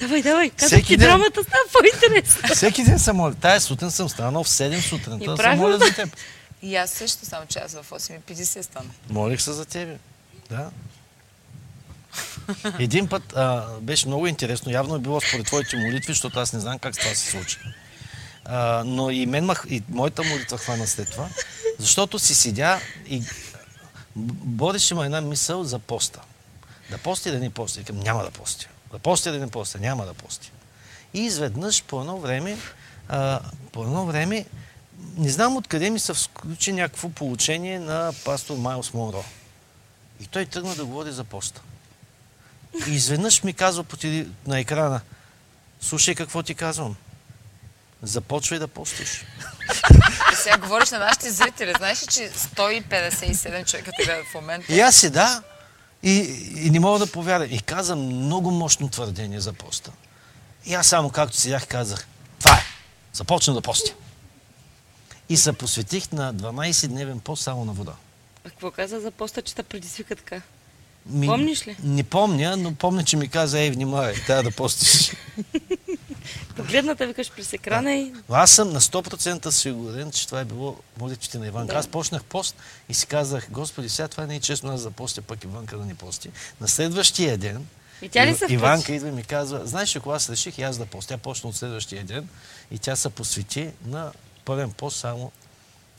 Давай, давай, казах ти
ден.
драмата става по-интересна.
всеки ден се моля. Тая сутрин съм станал в 7 сутринта да се моля за теб.
И аз също, само че аз в 8.50 стана.
Молих се за тебе. Да. Един път а, беше много интересно. Явно е било според твоите молитви, защото аз не знам как това се случи. А, но и мен мах, и моята молитва хвана след това, защото си седя и бореше ме една мисъл за поста. Да пости, да не пости. Викам, няма да пости. Да пости, да не пости. Няма да пости. И изведнъж по едно време, а, по едно време, не знам откъде ми се включи някакво получение на пастор Майлс Монро. И той тръгна да говори за поста. И изведнъж ми казва на екрана, слушай какво ти казвам. Започвай да постиш.
И сега говориш на нашите зрители. Знаеш ли, че 157 човека те гледат в момента?
И аз си да, и, и не мога да повярвам. И каза много мощно твърдение за поста. И аз само както седях казах, това е, започна да постя. И се посветих на 12-дневен пост само на вода.
А какво каза за поста, че те предизвика така?
Ми,
Помниш ли?
Не помня, но помня, че ми каза, ей, внимавай, трябва да постиш.
Погледната викаш през екрана и
Но аз съм на 100% сигурен, че това е било молитвите на Иванка.
Да.
Аз почнах пост и си казах, Господи, сега това не е честно аз да постя, пък Иванка да не пости. На следващия ден
И тя ли се?
Иванка идва и ми казва, знаеш ли, кога аз реших и аз да постя, тя почна от следващия ден и тя се посвети на пълен пост само,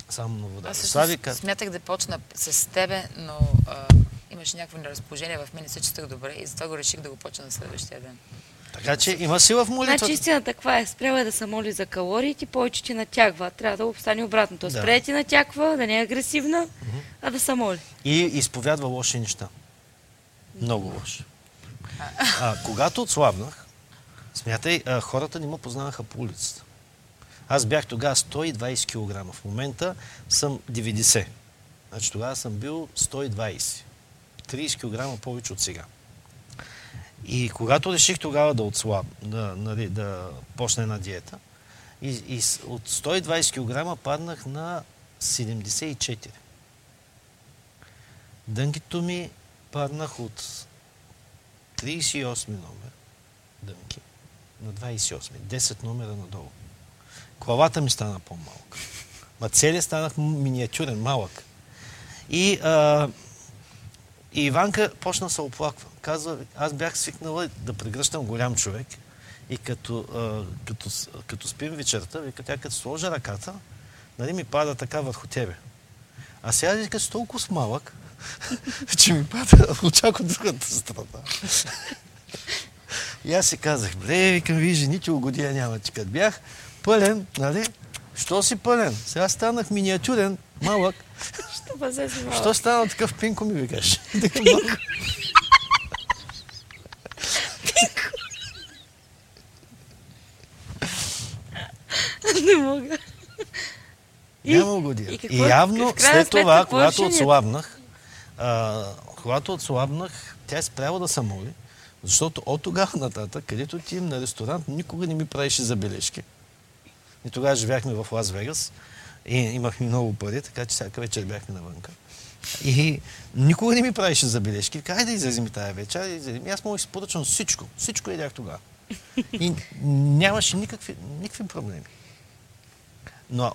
само на вода.
Аз също
Слави каза,
смятах да почна с тебе, но а, имаше някакво неразположение в мен и се чувствах добре и затова го реших да го почна на следващия ден.
така че има сила в молитвата.
Значи истината каква е? Спряла е да се моли за калории и ти повече ти натягва. Трябва да го стане обратното.
Да.
Спре да ти натягва, да не е агресивна, а да се моли.
И изповядва лоши неща. Много лоши. А, когато отслабнах, смятай, а, хората не ме познаваха по улицата. Аз бях тогава 120 кг. В момента съм 90. Значи тогава съм бил 120. 30 кг повече от сега. И когато реших тогава да отслаб, да, нали, да почна една диета, и, и от 120 кг паднах на 74. Дънкито ми паднах от 38 номер дънки на 28. 10 номера надолу. Главата ми стана по-малка. Ма целият станах миниатюрен, малък. И, а, и Иванка почна се оплаква. Казва, аз бях свикнала да прегръщам голям човек и като, а, като, с- като спим вечерта, вика, тя като сложа ръката, нали ми пада така върху тебе. А сега вика, си толкова малък, че ми пада очак от другата страна. И аз си казах, бре, викам, ви жените угодия няма, че като бях пълен, нали? Що си пълен? Сега станах миниатюрен, малък.
Що бъде си малък?
Що стана такъв пинко ми викаш? Пинко! пинко! Не мога. Няма го
дия.
И,
какво, и явно
след това, когато отслабнах, а, когато отслабнах, тя е спряла да се моли, защото от тогава нататък, където ти на ресторант, никога не ми правеше забележки. И тогава живяхме в Лас Вегас и имахме много пари, така че всяка вечер бяхме навънка. И никога не ми правеше забележки. Айде да излезем и тая вечер. излезем. И аз си поръчам всичко. Всичко едях тогава. И нямаше никакви, никакви проблеми. Но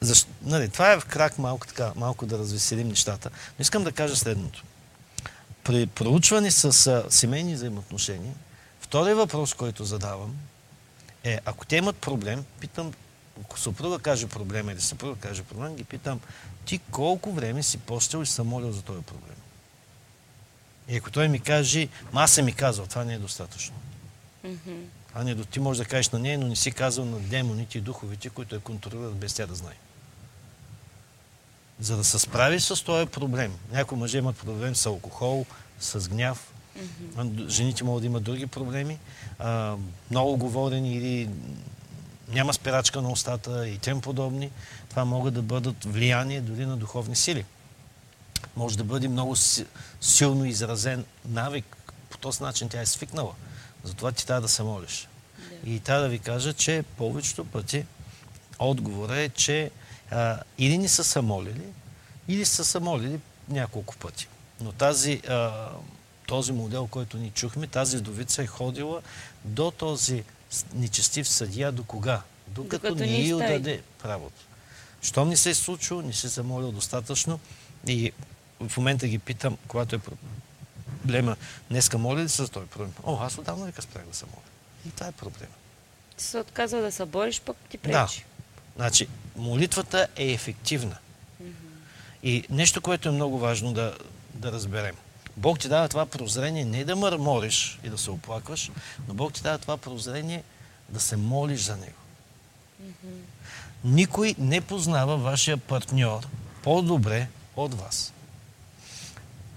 защо, нали, това е в крак малко, така, малко да развеселим нещата. Но искам да кажа следното. При проучване с а, семейни взаимоотношения, втория въпрос, който задавам е, ако те имат проблем, питам, ако съпруга каже проблем или съпруга каже проблем, ги питам, ти колко време си постил и съм молил за този проблем? И ако той ми каже, аз съм ми казал, това не е достатъчно.
Мгм.
А не, ти можеш да кажеш на нея, но не си казал на демоните и духовите, които я контролират без тя да знае. За да се справиш с този проблем. Някои мъже имат проблем с алкохол, с гняв. Д- Жените могат да имат други проблеми. А, много говорени или няма спирачка на устата и тем подобни. Това могат да бъдат влияние дори на духовни сили. Може да бъде много си- силно изразен навик. По този начин тя е свикнала. Затова ти трябва да се молиш. И трябва да ви кажа, че повечето пъти отговора е, че а, или не са се молили, или са се молили няколко пъти. Но тази, а, този модел, който ни чухме, тази вдовица е ходила до този нечестив съдия до кога? Докато,
Докато
не
не
й отдаде правото. Щом не се е случило, не се молил достатъчно и в момента ги питам, когато е проблема, днеска моля ли се за този проблем? О, аз отдавна вика спрях да се моля. И това е проблема.
Ти се отказва да се бориш, пък ти
Да.
пречи.
Значи, молитвата е ефективна. И нещо, което е много важно да, да разберем. Бог ти дава това прозрение не да мърмориш и да се оплакваш, но Бог ти дава това прозрение да се молиш за Него. Никой не познава вашия партньор по-добре от вас.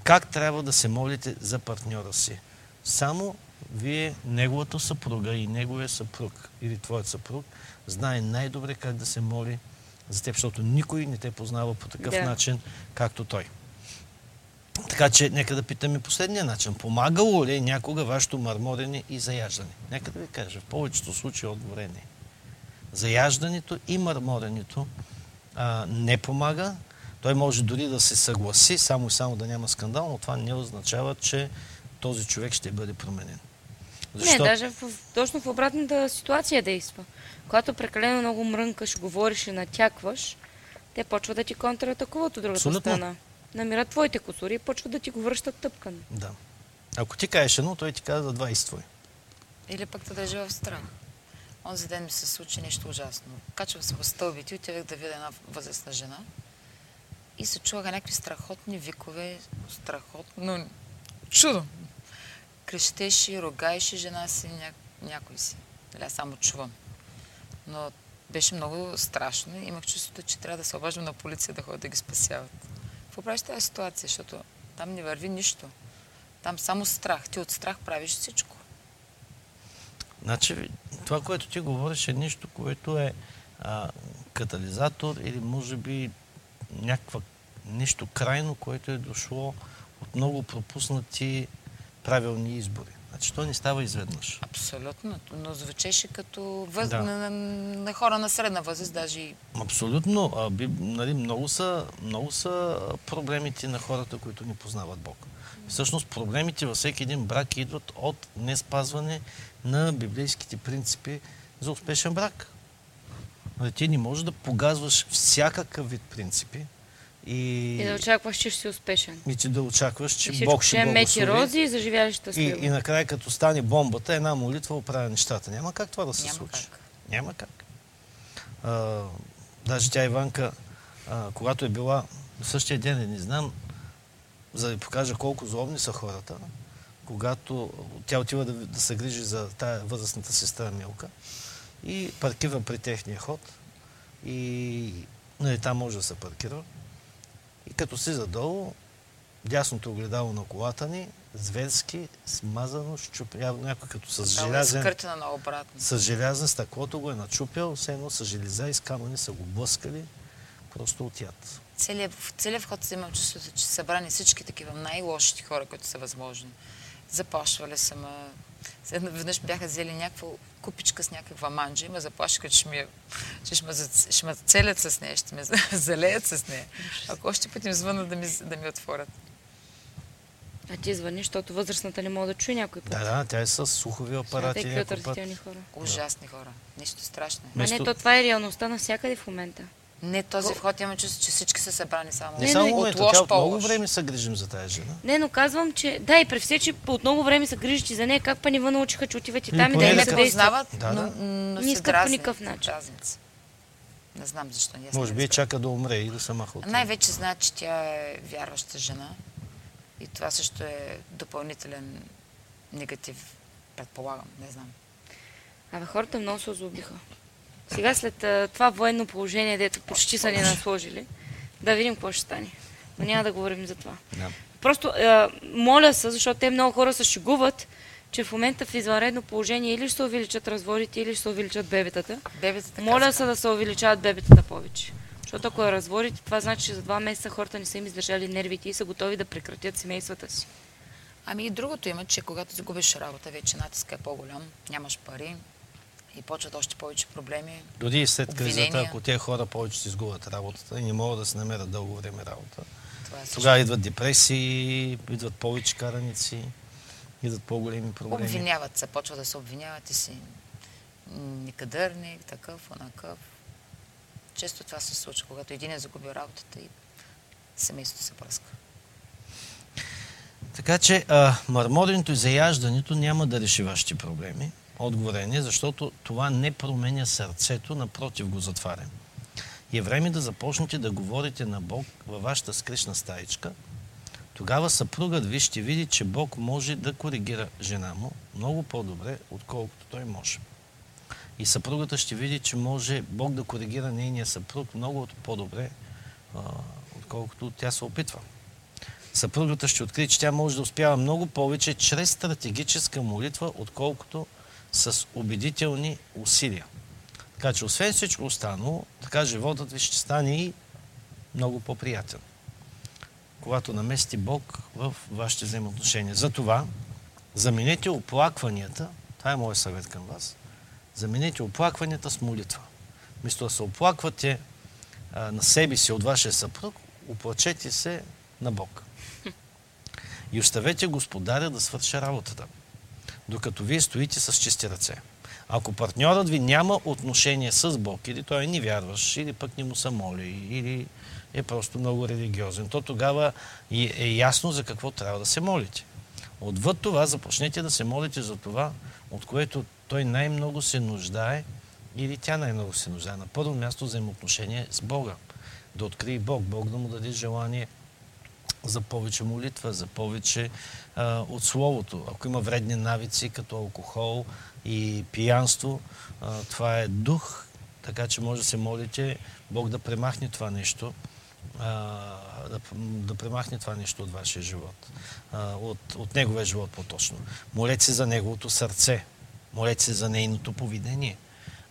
Как трябва да се молите за партньора си? Само вие, неговата съпруга и неговия съпруг или твоят съпруг знае най-добре как да се моли за теб, защото никой не те познава по такъв
Да.
начин, както той. Така че, нека да питаме последния начин. Помагало ли е някога вашето мърморене и заяждане? Нека да ви кажа, в повечето случаи отговор е не. Заяждането и мърморенето а, не помага. Той може дори да се съгласи, само и само да няма скандал, но това не означава, че този човек ще бъде променен.
Не, даже в, точно в обратната ситуация действа. Когато прекалено много мрънкаш, говориш и натякваш, те почват да ти контратакуват от другата
Абсолютно.
страна. Намират твоите косури и почват да ти го връщат тъпкан.
Да. Ако ти кажеш едно, той ти казва 20 твои.
Или пък да държи в страх. Онзи ден ми се случи нещо ужасно. Качвах се в стълбите и отивах да видя една възрастна жена. И се чуваха някакви страхотни викове, страхотно чудо. Крещеше, рогаеше жена си, ня... някой си. Нали, аз само чувам. Но беше много страшно и имах чувството, че трябва да се обаждам на полиция да ходят да ги спасяват. Какво правиш тази ситуация? Защото там не върви нищо. Там само страх. Ти от страх правиш всичко.
Значи, това, което ти говориш е нещо, което е а, катализатор или може би някаква нещо крайно, което е дошло от много пропуснати правилни избори. Значи, то не става изведнъж.
Абсолютно. Но звучеше като въз...
Да.
на, на, хора на средна възраст, даже и
Абсолютно. А, би, нали, много, са, много са проблемите на хората, които не познават Бог. Всъщност проблемите във всеки един брак идват от неспазване на библейските принципи за успешен брак. Нали, ти не можеш да погазваш всякакъв вид принципи и,
И да очакваш, че ще си успешен.
и ти да очакваш, че
И
Бог
ще е
благослови.
рози и заживяваш
И,
щастливо.
и накрая, като стане бомбата, една молитва оправя нещата. Няма как това да се
Няма
случи.
как.
Няма как. А, даже тя Иванка, а, когато е била същия ден, не знам, за да ви покажа колко злобни са хората, когато тя отива да, да се грижи за тая възрастната сестра Милка и паркира при техния ход и нали, там може да се паркира. И като си задолу, дясното огледало на колата ни, зверски, смазано, щупя, явно някой като с
е
желязен,
скъртена на обратно.
с желязен стъклото го е начупил, все едно с железа и с камъни са го блъскали. просто от яд.
Целият, в целият вход имам чувството, че са събрани всички такива най-лошите хора, които са възможни. Заплашвали са ме. След- Веднъж бяха взели някаква купичка с някаква манджа и ме заплашиха, че, ще ми, че ще, ме, ще ме целят с нея, ще ме залеят с нея. Ако още път им звънат да ми, да ми отворят.
А ти звъни, защото възрастната не може да чуе някой път.
Да, да, тя е с слухови
А
апарати
те какви
някой път.
отвратителни хора.
Ужасни хора. Нещо страшно. е.
Ма не, то това е реалността навсякъде в момента.
Не, този вход имам чувство, че всички са събрани само.
Не
Не,
само
но
от лош
от много време се грижим за тази жена.
Не, но казвам, че да, и при все, че по от много време са грижити за нея, как па ни научиха, че отиват и
Или
там и да
да
се
познават,
Да,
но,
да.
но
Не
се
искат по никакъв начин.
Дразнят се. Не знам защо. ние
Може би
разбрали.
чака да умре и да се маха.
Най-вече знаят, че тя е вярваща жена. И това също е допълнителен негатив, предполагам, не знам.
Абе, хората много се озлобиха. Сега след а, това военно положение, дето почти са ни насложили, да видим какво ще стане. Но няма да говорим за това.
Да.
Просто а, моля се, защото те много хора се шегуват, че в момента в извънредно положение или ще се увеличат разводите, или ще се увеличат бебетата.
Бебетата
Моля се да се увеличават бебетата повече. Защото ако е разводите, това значи, че за два месеца хората не са им издържали нервите и са готови да прекратят семействата си.
Ами и другото има, че когато загубиш работа, вече натиска е по-голям, нямаш пари и почват още повече проблеми.
Дори и след кризата,
Обвинения.
ако тези хора повече си изгубят работата и не могат да се намерят дълго време работа,
е
тогава идват депресии, идват повече караници, идват по-големи проблеми.
Обвиняват се, почват да се обвиняват и си некадърник, такъв, онакъв. Често това се случва, когато един е загубил работата и семейството се пръска.
Така че а, мърморенето и заяждането няма да реши вашите проблеми. Отговорът е защото това не променя сърцето, напротив го затваря. И е време да започнете да говорите на Бог във вашата скришна стаичка. Тогава съпругът ви ще види, че Бог може да коригира жена му много по-добре, отколкото той може. И съпругата ще види, че може Бог да коригира нейния съпруг много по-добре, отколкото тя се опитва съпругата ще открие, че тя може да успява много повече чрез стратегическа молитва, отколкото с убедителни усилия. Така че, освен всичко останало, така животът ви ще стане и много по-приятен. Когато намести Бог в вашите взаимоотношения. Затова, заменете оплакванията, това е моят съвет към вас, заменете оплакванията с молитва. Вместо да се оплаквате а, на себе си от вашия съпруг, оплачете се на Бог. И оставете Господаря да свърши работата, докато вие стоите с чисти ръце. Ако партньорът ви няма отношение с Бог, или той е невярващ, или пък не му се моли, или е просто много религиозен, то тогава е ясно за какво трябва да се молите. Отвъд това започнете да се молите за това, от което той най-много се нуждае или тя най-много се нуждае. На първо място взаимоотношение с Бога. Да открие Бог, Бог да му даде желание за повече молитва, за повече а, от Словото. Ако има вредни навици, като алкохол и пиянство, а, това е дух, така че може да се молите Бог да премахне това нещо, а, да, да премахне това нещо от вашия живот, а, от, от неговия живот по-точно. Молете се за неговото сърце, молете се за нейното поведение,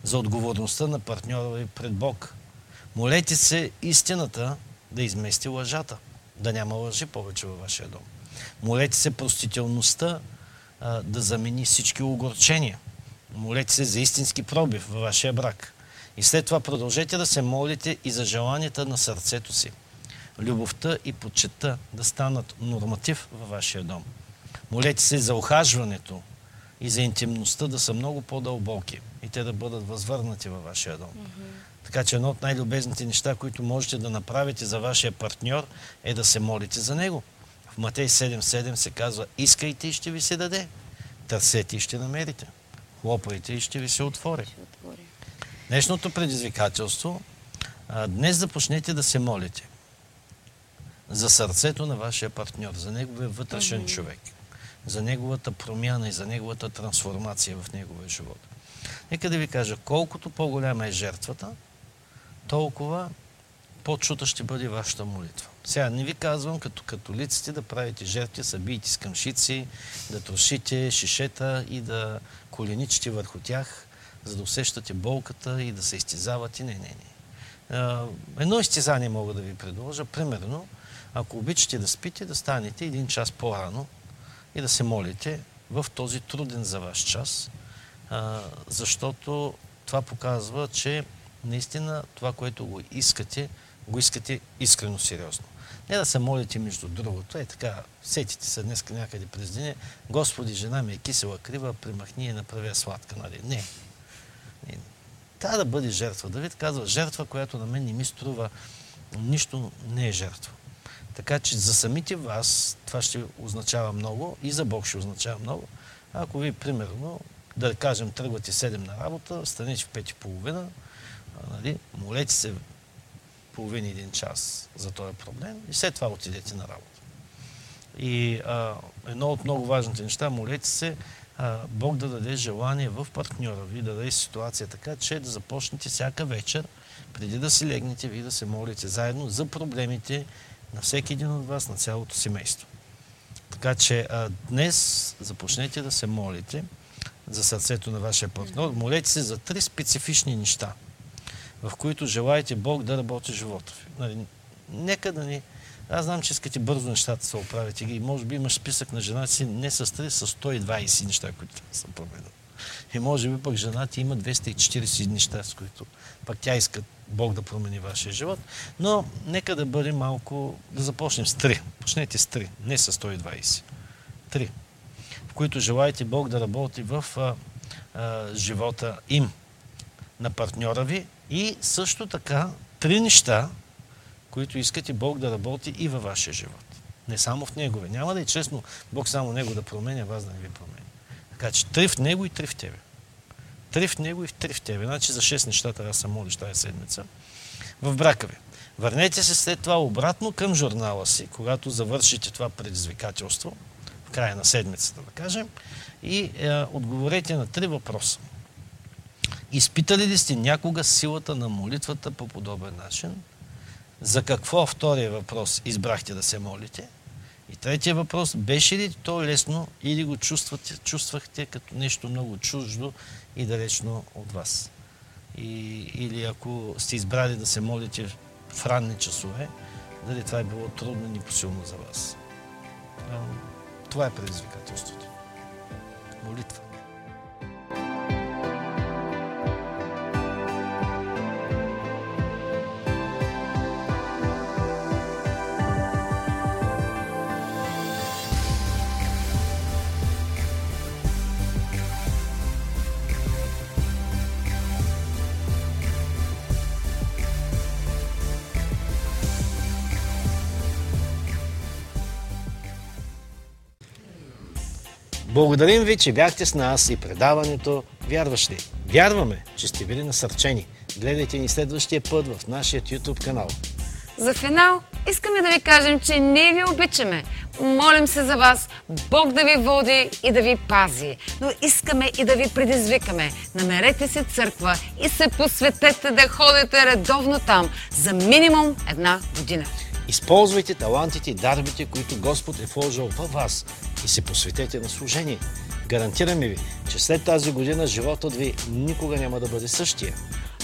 за отговорността на партньора ви пред Бог. Молете се истината да измести лъжата, да няма лъжи повече във вашия дом. Молете се простителността а, да замени всички огорчения. Молете се за истински пробив във вашия брак. И след това продължете да се молите и за желанията на сърцето си. Любовта и почета да станат норматив във вашия дом. Молете се за охажването и за интимността да са много по-дълбоки и те да бъдат възвърнати във вашия дом. Така че едно от най-любезните неща, които можете да направите за вашия партньор, е да се молите за него. В Матей 7.7 се казва, искайте и ще ви се даде. Търсете и ще намерите. Хлопайте и ще ви се отвори. Днешното предизвикателство, а, днес започнете да се молите за сърцето на вашия партньор, за неговия вътрешен човек, за неговата промяна и за неговата трансформация в неговия живот. Нека да ви кажа, колкото по-голяма е жертвата, толкова по-чута ще бъде вашата молитва. Сега не ви казвам като католиците да правите жертви, събийте с къмшици, да трошите шишета и да коленичите върху тях, за да усещате болката и да се изтезавате. Не, не, не. Едно изтезание мога да ви предложа. Примерно, ако обичате да спите, да станете един час по-рано и да се молите в този труден за ваш час, защото това показва, че наистина това, което го искате, го искате искрено сериозно. Не да се молите между другото. Е така, сетите се днес някъде през деня. Господи, жена ми е кисела крива, примахни и направя сладка. Нали? Не. не. Трябва да бъде жертва. Давид казва, жертва, която на мен не ми струва нищо, не е жертва. Така че за самите вас това ще означава много и за Бог ще означава много. Ако ви, примерно, да кажем, тръгвате 7 на работа, станете в 5 и половина, нали, молете се половин един час за този проблем и след това отидете на работа. И а, едно от много важните неща, молете се, а, Бог да даде желание в партньора ви, да даде ситуация така, че да започнете всяка вечер, преди да си легнете, ви да се молите заедно за проблемите на всеки един от вас, на цялото семейство. Така че а, днес започнете да се молите за сърцето на вашия партньор. Молете се за три специфични неща – в които желаете Бог да работи живота ви. Нали, нека да ни... Аз знам, че искате бързо нещата да се оправите. И може би имаш списък на жена си не с 3, с 120 неща, които са променят. И може би пък жена ти има 240 неща, с които пък тя иска Бог да промени вашия живот. Но нека да бъде малко, да започнем с 3. Почнете с 3, не с 120. 3. В които желаете Бог да работи в а, а, живота им, на партньора ви и също така три неща, които искате Бог да работи и във вашия живот. Не само в Негове. Няма да е честно Бог само Него да променя, вас да не ви променя. Така че три в Него и три в тебе. Три в Него и три в тебе. Значи за шест неща трябва да се молиш тази седмица. В брака ви. Върнете се след това обратно към журнала си, когато завършите това предизвикателство, в края на седмицата, да кажем, и е, отговорете на три въпроса. Изпитали ли сте някога силата на молитвата по подобен начин? За какво втория въпрос избрахте да се молите? И третия въпрос, беше ли то лесно или го чувствате, чувствахте като нещо много чуждо и далечно от вас? И, или ако сте избрали да се молите в ранни часове, дали това е било трудно и непосилно за вас? Това е предизвикателството. Молитва. Благодарим ви, че бяхте с нас и предаването Вярващи. Вярваме, че сте били насърчени. Гледайте ни следващия път в нашия YouTube канал.
За финал искаме да ви кажем, че ние ви обичаме. Молим се за вас, Бог да ви води и да ви пази. Но искаме и да ви предизвикаме. Намерете си църква и се посветете да ходите редовно там за минимум една година.
Използвайте талантите и дарбите, които Господ е вложил във вас и се посветете на служение. Гарантираме ви, че след тази година животът ви никога няма да бъде същия.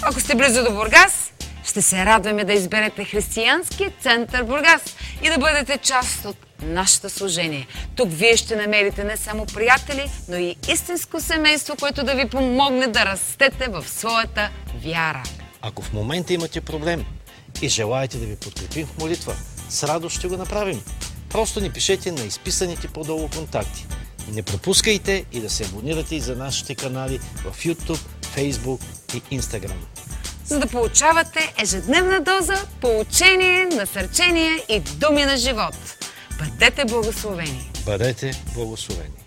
Ако сте близо до Бургас, ще се радваме да изберете Християнския център Бургас и да бъдете част от нашето служение. Тук вие ще намерите не само приятели, но и истинско семейство, което да ви помогне да растете в своята вяра.
Ако в момента имате проблем и желаете да ви подкрепим в молитва, с радост ще го направим. Просто ни пишете на изписаните по-долу контакти. Не пропускайте и да се абонирате и за нашите канали в YouTube, Facebook и Instagram.
За да получавате ежедневна доза, получение, насърчение и думи на живот. Бъдете благословени!
Бъдете благословени!